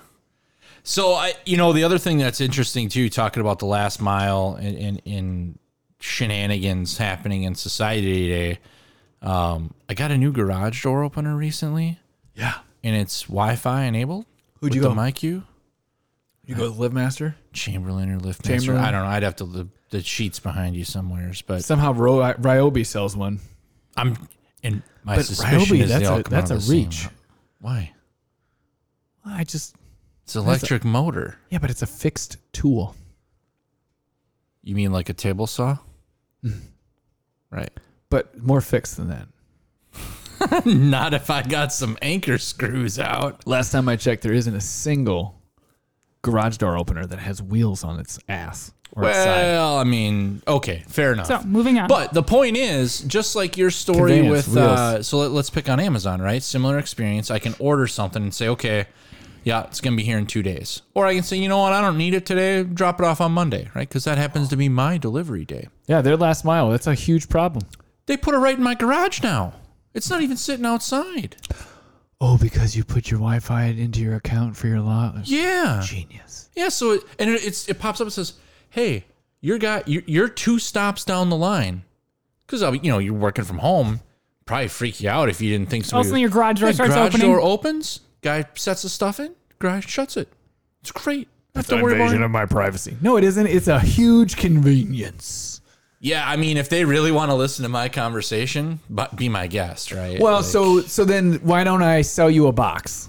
So I, you know, the other thing that's interesting too, talking about the last mile and in, in shenanigans happening in society today. Um, I got a new garage door opener recently, Yeah. and it's Wi-Fi enabled. Who'd you the go? Mic U, You go with LiftMaster? Chamberlain or LiftMaster. Chamberlain? I don't know. I'd have to the, the sheets behind you somewheres, but Somehow Ro- Ryobi sells one. I'm and my But suspicion Ryobi, is they that's all a come out that's of a the same- reach. Why? I just It's electric motor. yeah, but it's a fixed tool. You mean like a table saw? Hmm. right. But more fixed than that. [LAUGHS] Not if I got some anchor screws out. Last time I checked, there isn't a single garage door opener that has wheels on its ass or its side. Well, I mean, okay, fair enough. So moving on. But the point is, just like your story Conveyance, with, wheels. uh, so let, let's pick on Amazon, right? Similar experience. I can order something and say, okay, yeah, it's going to be here in two days. Or I can say, you know what, I don't need it today. Drop it off on Monday, right? Because that happens to be my delivery day. Yeah, their last mile. That's a huge problem. They put it right in my garage now. It's not even sitting outside. Oh, because you put your Wi-Fi into your account for your lot. Yeah. Genius. Yeah, so it, and it, it's it pops up and says, "Hey, you're got you're, you're two stops down the line." Because uh, you know you're working from home, probably freak you out if you didn't think so. All of a sudden your garage door starts garage opening. door opens, guy sets the stuff in, garage shuts it. It's great. I have to worry about it. of my privacy. No, it isn't. It's a huge convenience. Yeah, I mean, if they really want to listen to my conversation, but be my guest, right? Well, Like, so so then why don't I sell you a box?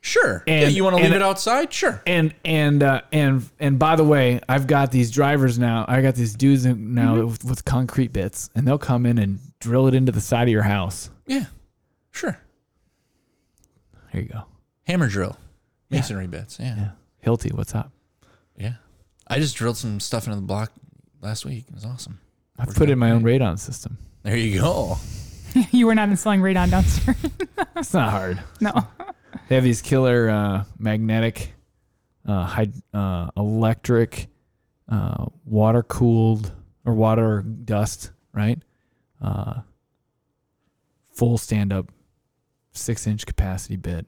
sure. yeah, and- you want to leave it outside? Sure. And and uh, and and by the way, I've got these drivers now. I got these dudes now with, with concrete bits, and they'll come in and drill it into the side of your house. Yeah, sure. Here you go. Hammer drill, masonry bits. Yeah. Yeah, Hilti, what's up? Yeah. I just drilled some stuff into the block last week. It was awesome. I've put in my own radon system. There you go. [LAUGHS] you were not installing radon downstairs. [LAUGHS] It's not hard. no. They have these killer uh, magnetic, uh, hyd- uh, electric, uh, water cooled or water dust, right? Uh, full stand up, six inch capacity bit,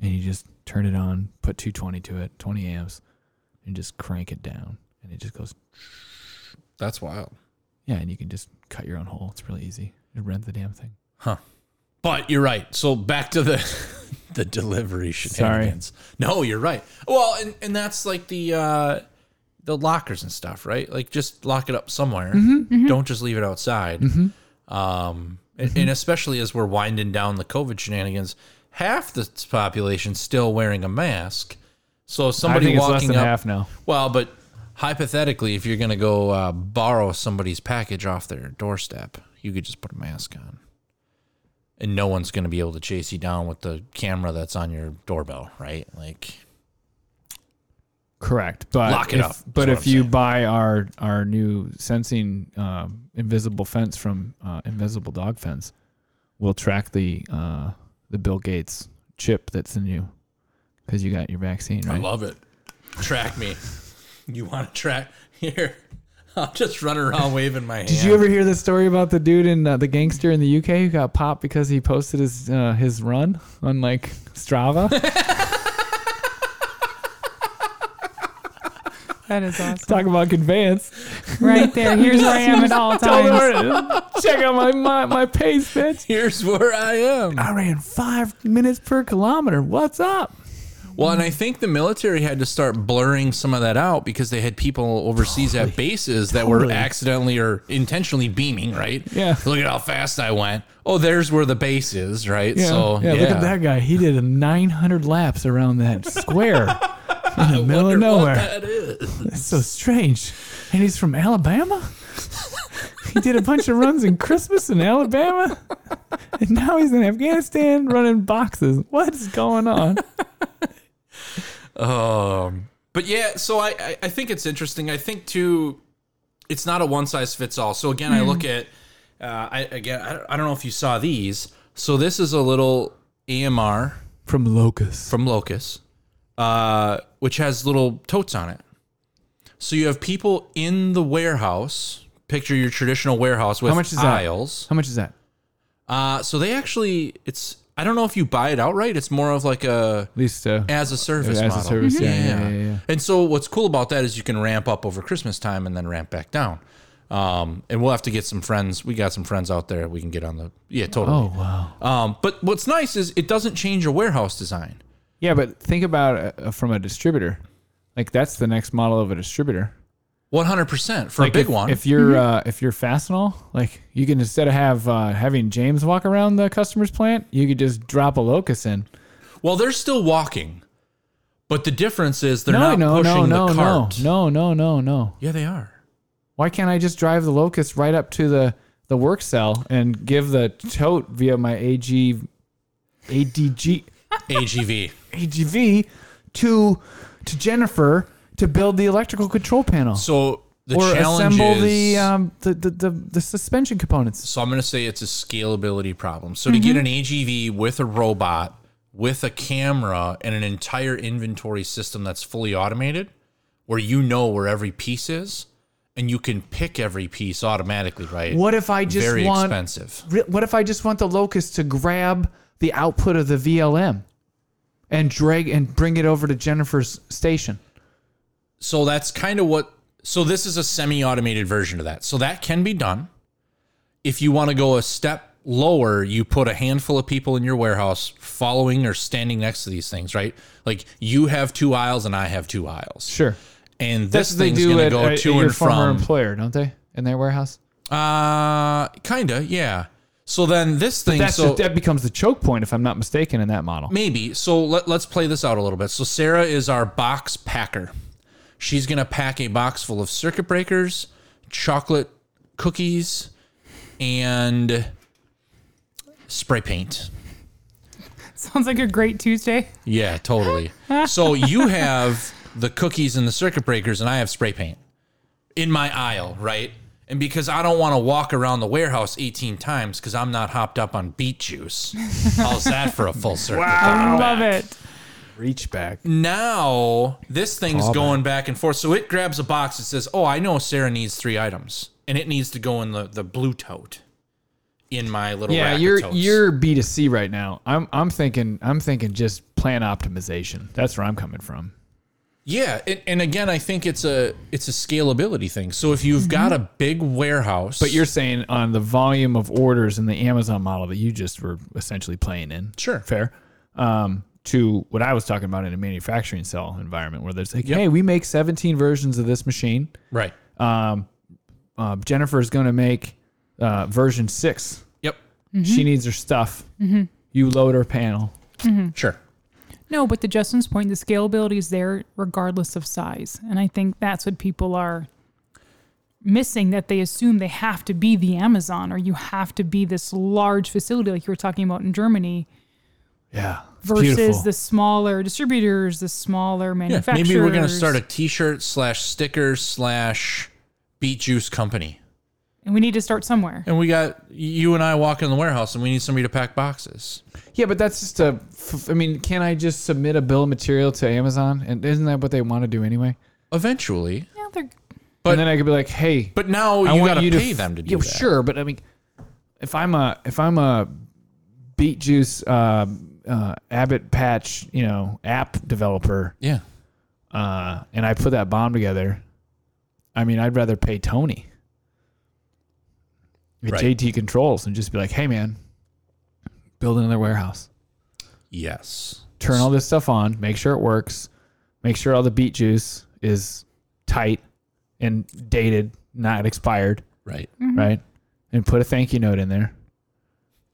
and you just turn it on, put 220 to it, 20 amps, and just crank it down, and it just goes. That's wild. Yeah, and you can just cut your own hole. It's really easy. You rent the damn thing. Huh. But you're right. So back to the [LAUGHS] the delivery shenanigans. No, you're right. Well, and, and that's like the uh the lockers and stuff, right? Like just lock it up somewhere. Don't just leave it outside. Um and, and especially as we're winding down the COVID shenanigans, half the population still wearing a mask. So somebody think it's less walking up half now. Well, but hypothetically, if you're going to go uh, borrow somebody's package off their doorstep, you could just put a mask on. And no one's going to be able to chase you down with the camera that's on your doorbell, right? Like, Correct, but Lock it if, up, But if I'm you saying. buy our our new sensing um, invisible fence from uh, Invisible Dog Fence, we'll track the uh, the Bill Gates chip that's in you because you got your vaccine, I love it. Track me. You want to track? [LAUGHS] Here. I'll just run around waving my hand. Did you ever hear the story about the dude in uh, the gangster in the UK who got popped because he posted his uh, his run on like Strava? [LAUGHS] That is awesome. Talk about conveyance. right there. [LAUGHS] Here's where I am at all times. Check out my, my my pace, bitch. Here's where I am. I ran five minutes per kilometer. What's up? Well, and I think the military had to start blurring some of that out because they had people overseas at bases that were Totally. accidentally or intentionally beaming, right? Yeah. Look at how fast I went. Oh, there's where the base is, right? Yeah, So, yeah, yeah. look at that guy. He did a 900 laps around that square [LAUGHS] in the middle of Wonder what nowhere. that is. That's so strange. And he's from Alabama? [LAUGHS] he did a bunch of runs in Christmas in Alabama? And now he's in Afghanistan running boxes. What's going on? [LAUGHS] Um, but yeah, so I, I, I think it's interesting. I think too, it's not a one size fits all. So again, I look at, uh, I again, I, don't- I don't know if you saw these. So this is a little AMR From Locus. from Locus, uh, which has little totes on it. So you have people in the warehouse. Picture your traditional warehouse with How much is that? aisles. How much is that? Uh, so they actually, it's I don't know if you buy it outright. It's more of like a At least uh, as a service As a model. service, yeah, yeah, yeah, yeah. And so what's cool about that is you can ramp up over Christmas time and then ramp back down. Um, and we'll have to get some friends. We got some friends out there. We can get on the yeah, totally. Oh, wow. Um, but what's nice is it doesn't change your warehouse design. Yeah, but think about uh, from a distributor. Like that's the next model of a distributor. One hundred percent for like a big if, one. If you're uh, if you're Fastenal, like you can instead of have uh, having James walk around the customer's plant, you could just drop a locus in. well, they're still walking, but the difference is they're no, not no, no, pushing no, the no, no, no, no, no. Yeah, they are. Why can't I just drive the Locus right up to the the work cell and give the tote via my AG ADG AGV. AGV to to Jennifer to build the electrical control panel So the or challenge assemble is the, um, the, the the the suspension components. So I'm going to say it's a scalability problem. So to get an AGV with a robot, with a camera, and an entire inventory system that's fully automated, where you know where every piece is, and you can pick every piece automatically, right? What if I just Very want expensive. What if I just want the Locus to grab the output of the VLM and drag and bring it over to Jennifer's station? So that's kind of what. So this is a semi-automated version of that. So that can be done. If you want to go a step lower, you put a handful of people in your warehouse following or standing next to these things, right? Like you have two aisles and I have two aisles. Sure. and this they thing's do gonna at, go at to your and former from. employer, don't they? In their warehouse. Uh, kinda, yeah. So then this thing, so the, that becomes the choke point, if I'm not mistaken, in that model. maybe. So let, let's play this out a little bit. So Sarah is our box packer. She's gonna pack a box full of circuit breakers, chocolate cookies, and spray paint. [LAUGHS] Sounds like a great Tuesday. Yeah, totally. so you [LAUGHS] have the cookies and the circuit breakers, and I have spray paint in my aisle, right? And because I don't want to walk around the warehouse 18 times because I'm not hopped up on beet juice. [LAUGHS] How's that for a full circle? wow. I love it. Reach back. Now, this thing's going back and forth. So it grabs a box that says, Oh, I know Sarah needs three items. And it needs to go in the, the blue tote in my little Yeah, rack you're totes. you're B 2 C right now. I'm I'm thinking I'm thinking just plan optimization. That's where I'm coming from. Yeah, and, and again, I think it's a it's a scalability thing. So if you've got a big warehouse, But you're saying on the volume of orders in the Amazon model that you just were essentially playing in. Sure. Fair. Um, to what I was talking about in a manufacturing cell environment where there's like, Yep. hey, we make 17 versions of this machine. right? Um, uh, Jennifer's going to make uh, version six. Yep, She needs her stuff. You load her panel. sure. No, but to Justin's point, the scalability is there regardless of size. And I think that's what people are missing that they assume they have to be the Amazon or you have to be this large facility like you were talking about in Germany Yeah. It's versus beautiful. the smaller distributors, the smaller manufacturers. Yeah, manufacturers. maybe we're gonna start a T-shirt slash sticker slash beet juice company, and we need to start somewhere. and we got you and I walk in the warehouse, and we need somebody to pack boxes. Yeah, but that's just a. I mean, can I just submit a bill of material to Amazon? And isn't that what they want to do anyway? Eventually, Yeah, they're But- and then I could be like, hey, but now I you want got to pay them to do yeah, that. Sure, but I mean, if I'm a if I'm a beet juice uh, uh, Abbott patch, you know, app developer, Yeah, uh, and I put that bomb together, I mean, I'd rather pay Tony at Right. JT Controls and just be like, hey, man, build another warehouse. yes, turn all this stuff on, make sure it works, make sure all the beet juice is tight and dated, not expired, right, right? And put a thank you note in there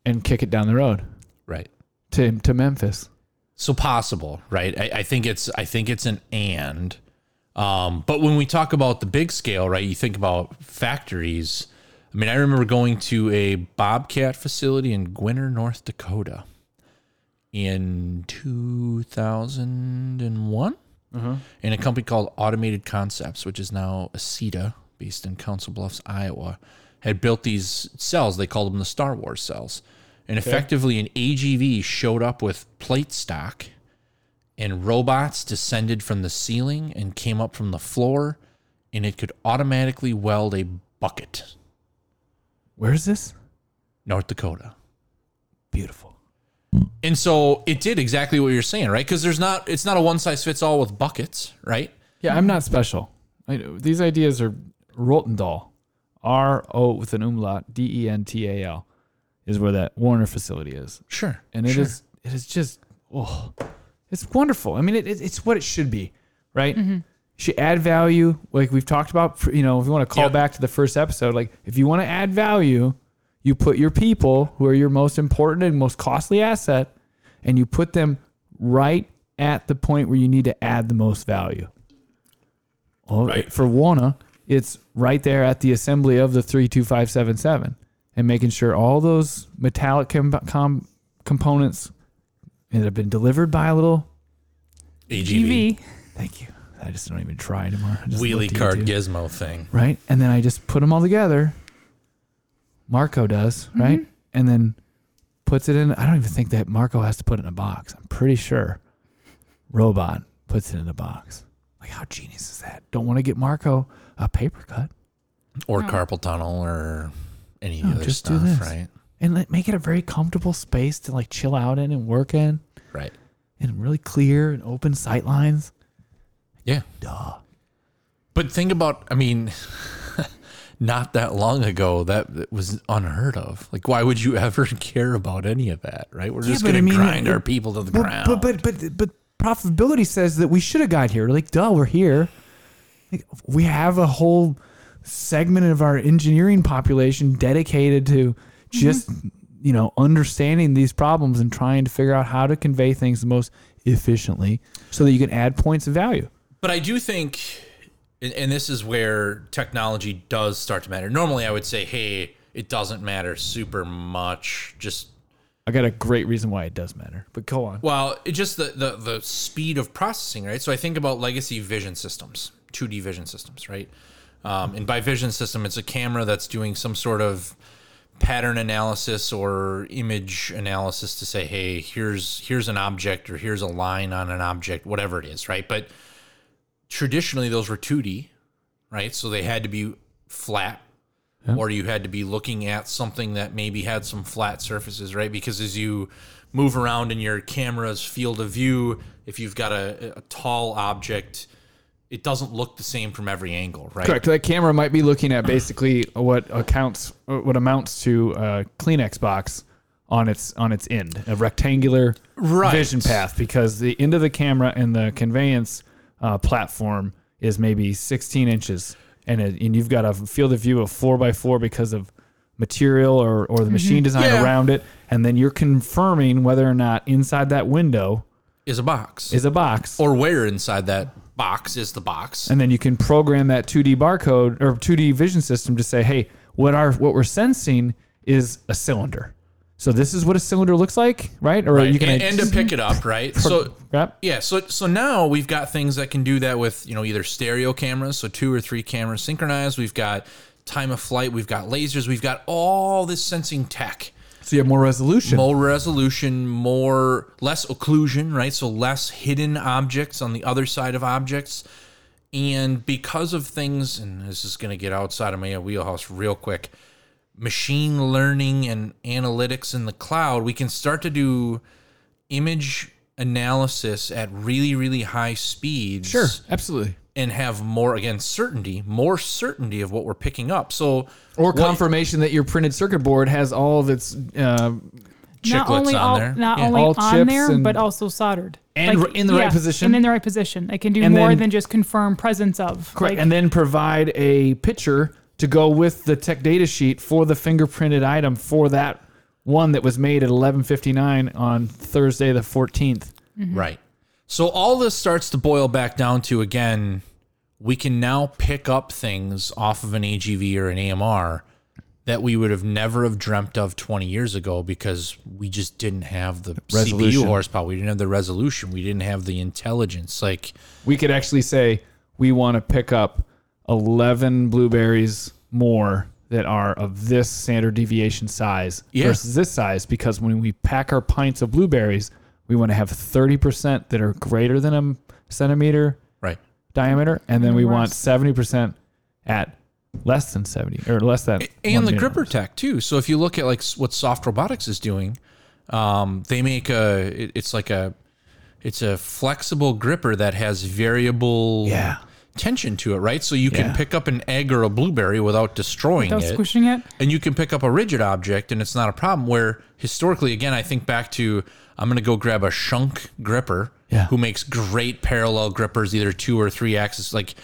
and kick it down the road right. To to Memphis. so possible right? I, I think it's i think it's an and. Um, but when we talk about the big scale right you think about factories. I mean i remember going to a bobcat facility in gwinner north dakota in 2001 in a company called automated concepts which is now aceta based in council bluffs iowa had built these cells. They called them the star wars cells and effectively an agv showed up with plate stock and robots descended from the ceiling and came up from the floor and it could automatically weld a bucket. Where's this? north dakota. Beautiful. and so it did exactly what you're saying right? Because there's not it's not a one size fits all with buckets right? Yeah, I'm not special. I, these ideas are Rödental, R O with an umlaut, D E N T A L, is where that Wöhner facility is. sure and it is sure. it is just oh it's wonderful i mean it, it, it's what it should be right mm-hmm. should add value like we've talked about you know if you want to call Yep. back to the first episode like if you want to add value you put your people who are your most important and most costly asset and you put them right at the point where you need to add the most value well, Right. for Wöhner, it's right there at the assembly of the 32577 and making sure all those metallic com- com- components that have been delivered by a little. agv GV. Thank you. I just don't even try anymore. I just wheelie to cart YouTube. gizmo thing Right. And then I just put them all together. Marco does, mm-hmm. right? And then puts it in. I don't even think that Marco has to put it in a box. I'm pretty sure Robot puts it in a box. Like, how genius is that? Don't want to get Marco a paper cut. or No. carpal tunnel or any No, other just do this. right and let, make it a very comfortable space to like chill out in and work in right and really clear and open sight lines. yeah Duh. But think about, I mean, [LAUGHS] not that long ago, that was unheard of. Like, why would you [LAUGHS] ever care about any of that, right? We're just going I to mean, grind our people to the But, ground. but but but but profitability says that we should have got here. Like, duh, we're here. Like, we have a whole segment of our engineering population dedicated to just you know understanding these problems and trying to figure out how to convey things the most efficiently so that you can add points of value. But I do think, and, and this is where technology does start to matter. Normally, I would say, hey, it doesn't matter super much. Just I got a great reason why it does matter, but go on. well, it just the, the the speed of processing, right? So I think about legacy vision systems, 2D vision systems, right? Um, and by vision system, it's a camera that's doing some sort of pattern analysis or image analysis to say, hey, here's here's an object or here's a line on an object, whatever it is, right? But traditionally, those were 2D, right? So they had to be flat. Or you had to be looking at something that maybe had some flat surfaces, right? Because as you move around in your camera's field of view, if you've got a, a tall object it doesn't look the same from every angle, right? Correct. That camera might be looking at basically what accounts what amounts to a Kleenex box on its on its end, a rectangular Right. vision path, because the end of the camera and the conveyance uh, platform is maybe 16 inches, and it, and you've got a field of view of four by four because of material or or the machine design Yeah. around it, and then you're confirming whether or not inside that window Is a box. is a box. or where inside that box is the box. and then you can program that 2D barcode or 2D vision system to say, hey, what our what we're sensing is a cylinder. So this is what a cylinder looks like, right? Or Right. you can and, and to pick it up, right? [LAUGHS] So Yep. yeah, so so now we've got things that can do that with you know either stereo cameras, so two or three cameras synchronized. We've got time of flight. We've got lasers. We've got all this sensing tech. So you have more resolution. more resolution, more less occlusion, right? So less hidden objects on the other side of objects. And because of things, and this is going to get outside of my wheelhouse real quick, machine learning and analytics in the cloud, we can start to do image analysis at really, really high speeds sure, absolutely. And have more again certainty, more certainty of what we're picking up. So Or what- confirmation that your printed circuit board has all of its uh, not chiclets only on all, there. not Yeah. only All on there, and- but also soldered And r- in the right position. and in the right position. It can do And more then- than just confirm presence of. correct, Like, and then provide a picture to go with the tech data sheet for the fingerprinted item for that one that was made at 11:59 on Thursday the 14th. Right. So all this starts to boil back down to again, we can now pick up things off of an AGV or an AMR that we would have never have dreamt of 20 years ago because we just didn't have the Resolution. CPU horsepower. We didn't have the resolution. We didn't have the intelligence. Like, we could actually say we want to pick up 11 blueberries more that are of this standard deviation size Yeah. versus this size because when we pack our pints of blueberries, we want to have 30% that are greater than a centimeter right. diameter, and then we want 70% at less than 70 or less than and the gripper tech too. So if you look at like what Soft Robotics is doing, um, they make a it's like a it's a flexible gripper that has variable Yeah. tension to it, right? So you Yeah. can pick up an egg or a blueberry without destroying without it, squishing it. and you can pick up a rigid object, and it's not a problem. Where historically, again, I think back to I'm going to go grab a Schunk gripper, Yeah. who makes great parallel grippers, either two or three axis, like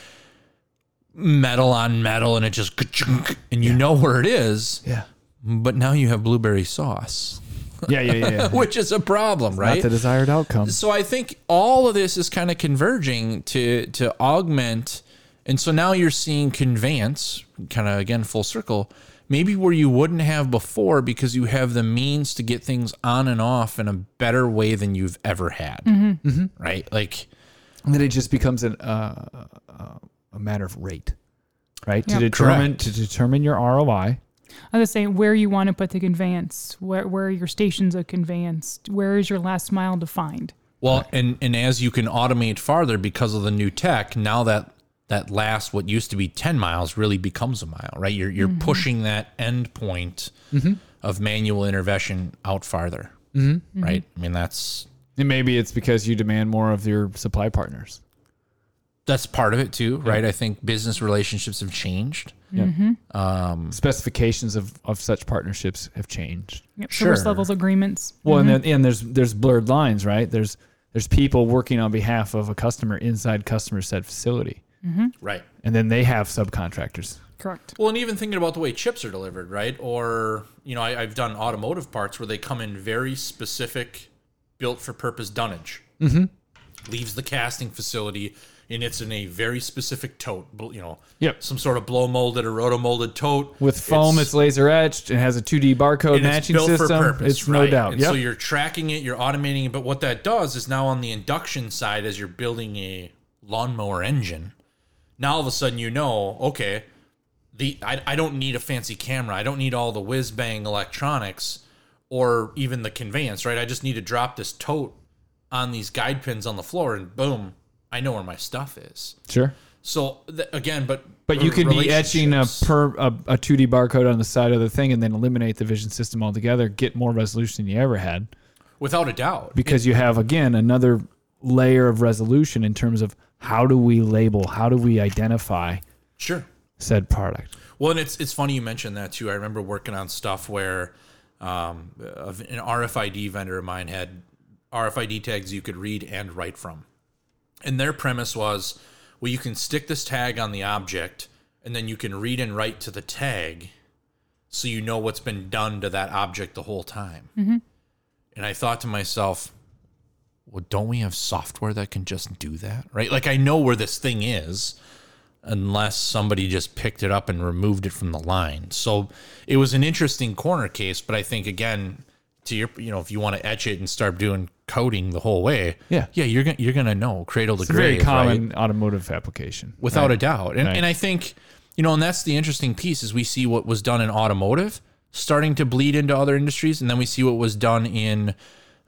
metal on metal, and it just and you know where it is. Yeah. But now you have blueberry sauce, Yeah, yeah, yeah. yeah. [LAUGHS] which is a problem, Not right? the desired outcome. so I think all of this is kind of converging to to augment, and so now you're seeing conveyance, kind of again full circle, maybe where you wouldn't have before because you have the means to get things on and off in a better way than you've ever had, right? Like And then it just becomes an, uh, uh, a matter of rate, right? Yeah. To determine Correct. to determine your ROI. I was saying where you want to put the conveyance, where where are your stations of conveyance, where is your last mile defined? Well, and and as you can automate farther because of the new tech, now that that last what used to be 10 miles really becomes a mile, right? You're you're mm-hmm. pushing that end point mm-hmm. of manual intervention out farther. Mm-hmm. Right? I mean that's And maybe it's because you demand more of your supply partners. that's part of it too, right? I think business relationships have changed. Um, Specifications of, of such partnerships have changed. Yep, Service Sure. levels agreements. Well, and then and there's there's blurred lines, right? There's there's people working on behalf of a customer inside customer said facility, Right. and then they have subcontractors. Correct. Well, and even thinking about the way chips are delivered, right? Or, you know, I, I've done automotive parts where they come in very specific, built for purpose dunnage. Mm-hmm. Leaves the casting facility and it's in a very specific tote, bl- you know, Yep. some sort of blow molded or roto molded tote. With foam, it's, laser etched and has a 2D barcode and it's matching built system. for purpose, it's no right? doubt. And Yep. so you're tracking it, you're automating it. But what that does is now on the induction side, as you're building a lawnmower engine, now all of a sudden you know, okay, the I, I don't need a fancy camera. I don't need all the whiz bang electronics or even the conveyance, right? I just need to drop this tote on these guide pins on the floor, and boom, I know where my stuff is. sure. So th- again, but But you could be etching a per a, a 2D barcode on the side of the thing and then eliminate the vision system altogether, get more resolution than you ever had without a doubt. because you have again another layer of resolution in terms of how do we label, how do we identify Sure. said product. Well, and it's it's funny you mentioned that too. I remember working on stuff where um, an RFID vendor of mine had RFID tags you could read and write from, and their premise was, well, you can stick this tag on the object, and then you can read and write to the tag, so you know what's been done to that object the whole time. And I thought to myself, well, don't we have software that can just do that, right? Like I know where this thing is unless somebody just picked it up and removed it from the line. So it was an interesting corner case, but I think again, to your you know, if you want to etch it and start doing coding the whole way, Yeah. yeah, you're gonna you're gonna know cradle to It's a very common right? automotive application. without Right. a doubt. And Right. and I think you know, and that's the interesting piece is we see what was done in automotive starting to bleed into other industries, and then we see what was done in.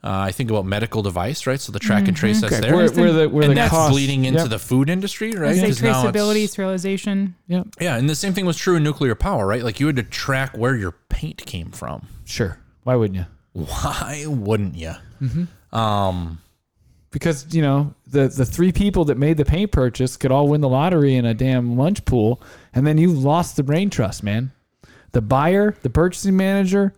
Uh, I think about medical device, right? So the track and trace that's Okay, there, where, where the where and the that's cost, bleeding into Yep. the food industry, right? I say 'Cause now it's- traceability, serialization. Yep. yeah, and the same thing was true in nuclear power, right? Like you had to track where your paint came from. Sure. Why wouldn't you? Why wouldn't you? Mm-hmm. Um, because you know the the three people that made the paint purchase could all win the lottery in a damn lunch pool, and then you lost the brain trust, man. The buyer, the purchasing manager,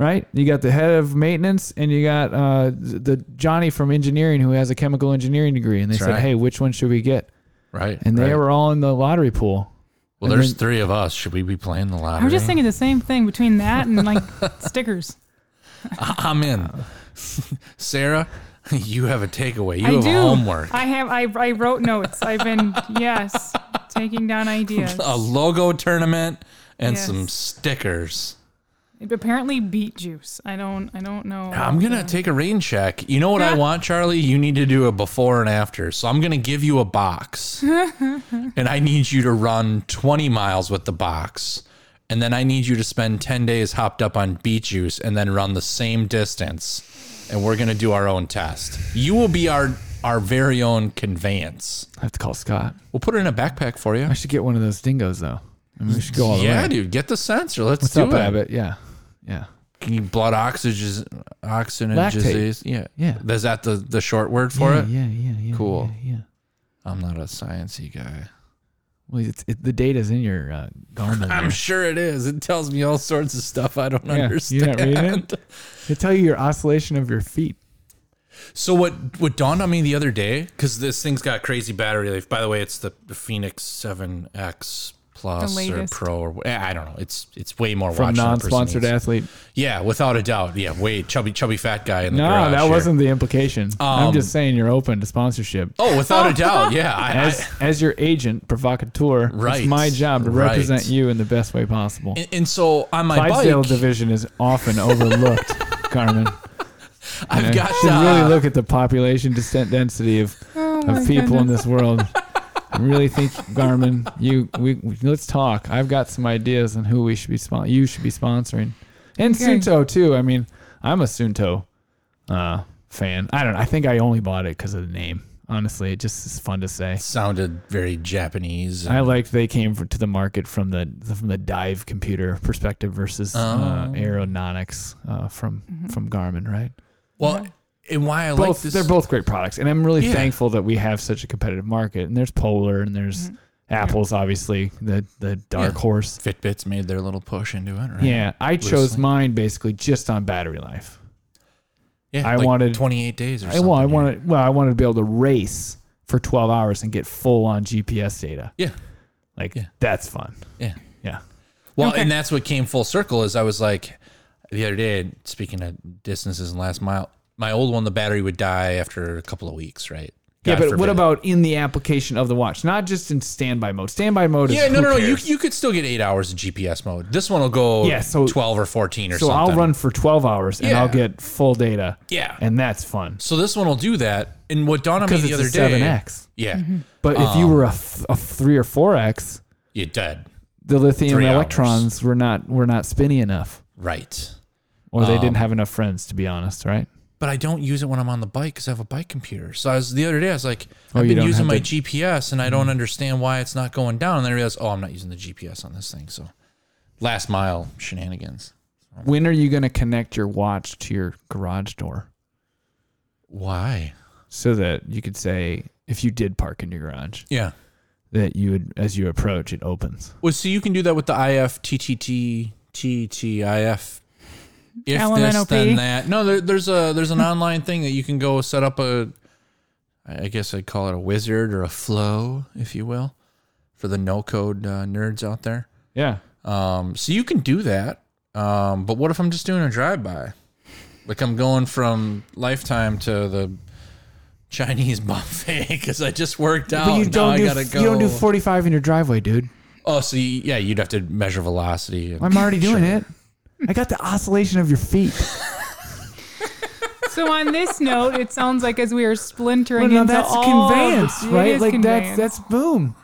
right? You got the head of maintenance, and you got uh, the Johnny from engineering who has a chemical engineering degree, and they That's said, right. "Hey, which one should we get?" right. And they right. were all in the lottery pool. well. and There's then- three of us. Should we be playing the lottery? I'm just thinking the same thing between that and like [LAUGHS] stickers. I'm in. [LAUGHS] Sarah, [LAUGHS] you have a takeaway. You I have do. homework. I have. I, I wrote notes. I've been yes, taking down ideas. a logo tournament and Yes. some stickers. It apparently beet juice. I don't. I don't know. I'm gonna take a rain check. You know what I want, Charlie? You need to do a before and after. So I'm gonna give you a box, [LAUGHS] and I need you to run 20 miles with the box, and then I need you to spend 10 days hopped up on beet juice, and then run the same distance, and we're gonna do our own test. You will be our our very own conveyance. I have to call Scott. We'll put it in a backpack for you. I should get one of those dingoes though. I mean, we should go all the Yeah, way. dude, get the sensor. Let's What's do up, it. Abbott? Yeah, yeah. Can you blood oxygen, oxygen Lactate. disease? Yeah, Yeah. Is that the the short word for yeah, it? Yeah, yeah, yeah. Cool. Yeah. yeah. I'm not a sciencey guy. Well, it's, it, the data's in your uh, Garmin. [LAUGHS] I'm there. sure it is. It tells me all sorts of stuff I don't Yeah, you're understand. not reading it? [LAUGHS] They tell you your oscillation of your feet. So what what dawned on me the other day because this thing's got crazy battery life. By the way, it's the, the Fenix Seven X Plus or. Pro or eh, I don't know. It's it's way more From watch than a non-sponsored needs. athlete. Yeah, without a doubt. Yeah, way chubby chubby fat guy in the No, garage that here. wasn't the implication. I'm Um, just saying you're open to sponsorship. Oh, without a doubt. [LAUGHS] Yeah, I, As I, as your agent, provocateur, Right, it's my job to right. represent you in the best way possible. and, and so on my Clydesdale bike, division is often overlooked, [LAUGHS] Garmin. I've You got should uh, really look at the population descent density of, Oh of people in this world. [LAUGHS] I really think Garmin, you we, we let's talk. I've got some ideas on who we should be spon- you should be sponsoring. And Okay. Suunto too. I mean, I'm a Suunto uh, fan. I don't know. I think I only bought it because of the name. Honestly, it just is fun to say. sounded very Japanese. I liked they came for, to the market from the from the dive computer perspective versus uh, Oh. aeronautics uh, from from Garmin, right? well, and why I like this. they're both great products, and I'm really Yeah. thankful that we have such a competitive market. And there's Polar, and there's mm-hmm. Apple's obviously the the dark Yeah. horse. Fitbits made their little push into it, right? Yeah, I chose mine basically just on battery life. yeah. I like wanted- 28 days or I something. well, I yeah. wanted well, I wanted to be able to race for 12 hours and get full on GPS data. Yeah, Like Yeah. that's fun. yeah. Yeah. Well, Okay. and that's what came full circle. Is I was like, the other day, speaking of distances and last mile, my old one, the battery would die after a couple of weeks, right? Yeah, God but what about in the application of the watch? Not just in standby mode. Standby mode is Yeah, no, no, no. You, cares? you could still get eight hours of GPS mode. This one will go Yeah, so- 12 or 14 or so something. I'll run for 12 hours and Yeah. I'll get full data. Yeah. And that's fun. So this one will do that. And what dawned on me Because the it's other a day. 7X. Yeah. But if Um, you were a, th- a 3 or 4X, You're dead. the lithium Three hours. electrons were not were not spinny enough. Right. Or they Um, didn't have enough friends to be honest, right? But I don't use it when I'm on the bike because I have a bike computer. So I was the other day, I was like, Oh, I've been using my the- GPS and I don't mm-hmm. understand why it's not going down. And then I realized, oh, I'm not using the GPS on this thing. So last mile shenanigans. When are you going to connect your watch to your garage door? Why? so that you could say if you did park in your garage Yeah. that you would as you approach it opens. Well, so you can do that with the IF TTT TTIF. If this, LMNOP. then that. No, there, there's a there's an [LAUGHS] online thing that you can go set up a. I guess I'd call it a wizard or a flow, if you will, for the no code uh, nerds out there. Yeah. Um, so you can do that. Um, but what if I'm just doing a drive by? Like I'm going from Lifetime to the Chinese [LAUGHS] buffet because I just worked out. But you don't do gotta go. you don't do 45 in your driveway, dude. Oh, so you, yeah, you'd have to measure velocity. and- I'm already doing Sure. it. I got the oscillation of your feet. So on this note, it sounds like as we are splintering Well, no, into that's all conveyance, It right? is Like conveyance. that's that's boom.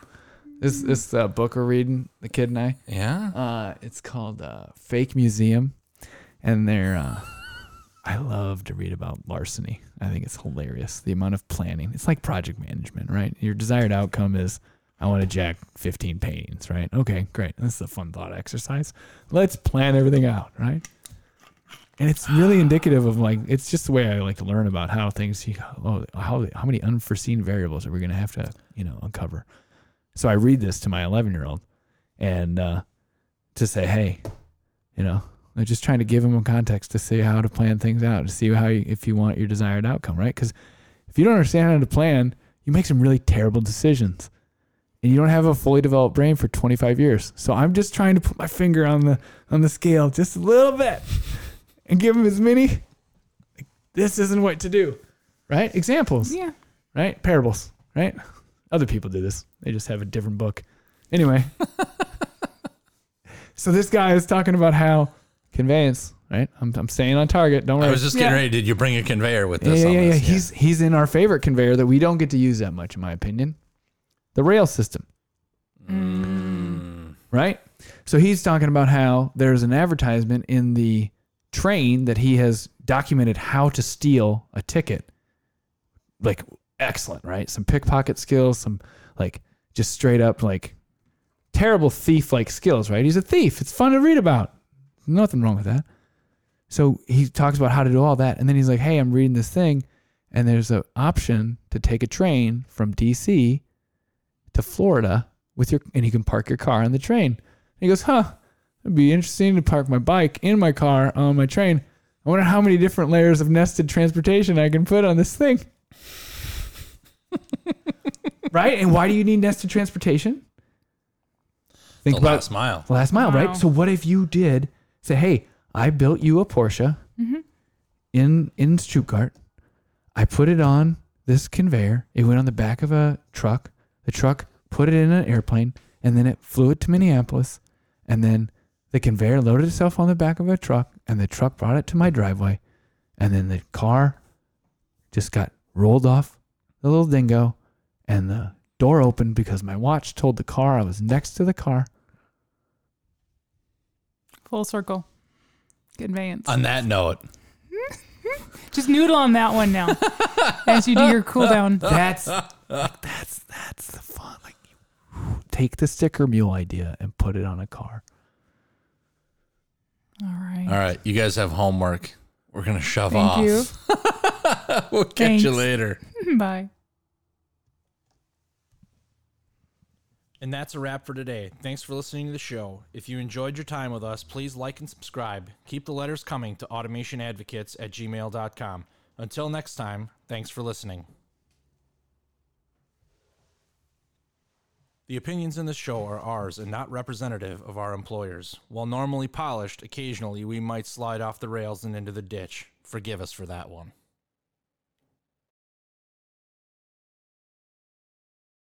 This this uh, book we're reading, the kid and I. Yeah. Uh, it's called uh, Fake Museum, and they're. Uh, I love to read about larceny. I think it's hilarious. The amount of planning. It's like project management, right? Your desired outcome is I want to jack 15 paintings, right? Okay, great. This is a fun thought exercise. Let's plan everything out, right? And it's really [SIGHS] indicative of like it's just the way I like to learn about how things. Oh, how how many unforeseen variables are we going to have to you know uncover? So I read this to my 11 year old, and uh, to say, hey, you know, I'm just trying to give him a context to see how to plan things out, to see how you, if you want your desired outcome, right? Because if you don't understand how to plan, you make some really terrible decisions, and you don't have a fully developed brain for 25 years. So I'm just trying to put my finger on the on the scale just a little bit, and give him as many. Like, this isn't what to do, right? Examples yeah. right? Parables, right? Other people do this. They just have a different book. Anyway. [LAUGHS] so this guy is talking about how conveyance, right? I'm, I'm staying on target. Don't worry. I was just getting Yeah. ready. Did you bring a conveyor with yeah, this? yeah, on yeah, yeah. He's he's in our favorite conveyor that we don't get to use that much, in my opinion. The rail system, Mm. right? So he's talking about how there's an advertisement in the train that he has documented how to steal a ticket. Like excellent, right? Some pickpocket skills, some like just straight up like terrible thief like skills, right? He's a thief. It's fun to read about. Nothing wrong with that. So he talks about how to do all that. And then he's like, hey, I'm reading this thing, and there's an option to take a train from DC to Florida with your, and you can park your car on the train. And he goes, huh, it'd be interesting to park my bike in my car on my train. I wonder how many different layers of nested transportation I can put on this thing. [LAUGHS] right? And why do you need nested transportation? Think the about last mile. the last mile, Wow. right? So what if you did say, "Hey, I built you a Porsche mm-hmm. in in Stuttgart. I put it on this conveyor. It went on the back of a truck. The truck put it in an airplane, and then it flew it to Minneapolis, and then the conveyor loaded itself on the back of a truck, and the truck brought it to my driveway, and then the car just got rolled off the little dingo, and the door opened because my watch told the car I was next to the car." Full circle. Conveyance. On that note, [LAUGHS] Just noodle on that one now [LAUGHS] as you do your cool down. That's like, [LAUGHS] that's that's the fun. Like, you take the sticker mule idea and put it on a car. All right. all right, you guys have homework. We're gonna shove Thank off. you. [LAUGHS] we'll catch you later. [CLEARS THROAT] Bye. And that's a wrap for today. Thanks for listening to the show. If you enjoyed your time with us, please like and subscribe. Keep the letters coming to automationadvocates at gmail.com. Until next time, thanks for listening. The opinions in this show are ours and not representative of our employers. While normally polished, occasionally we might slide off the rails and into the ditch. Forgive us for that one.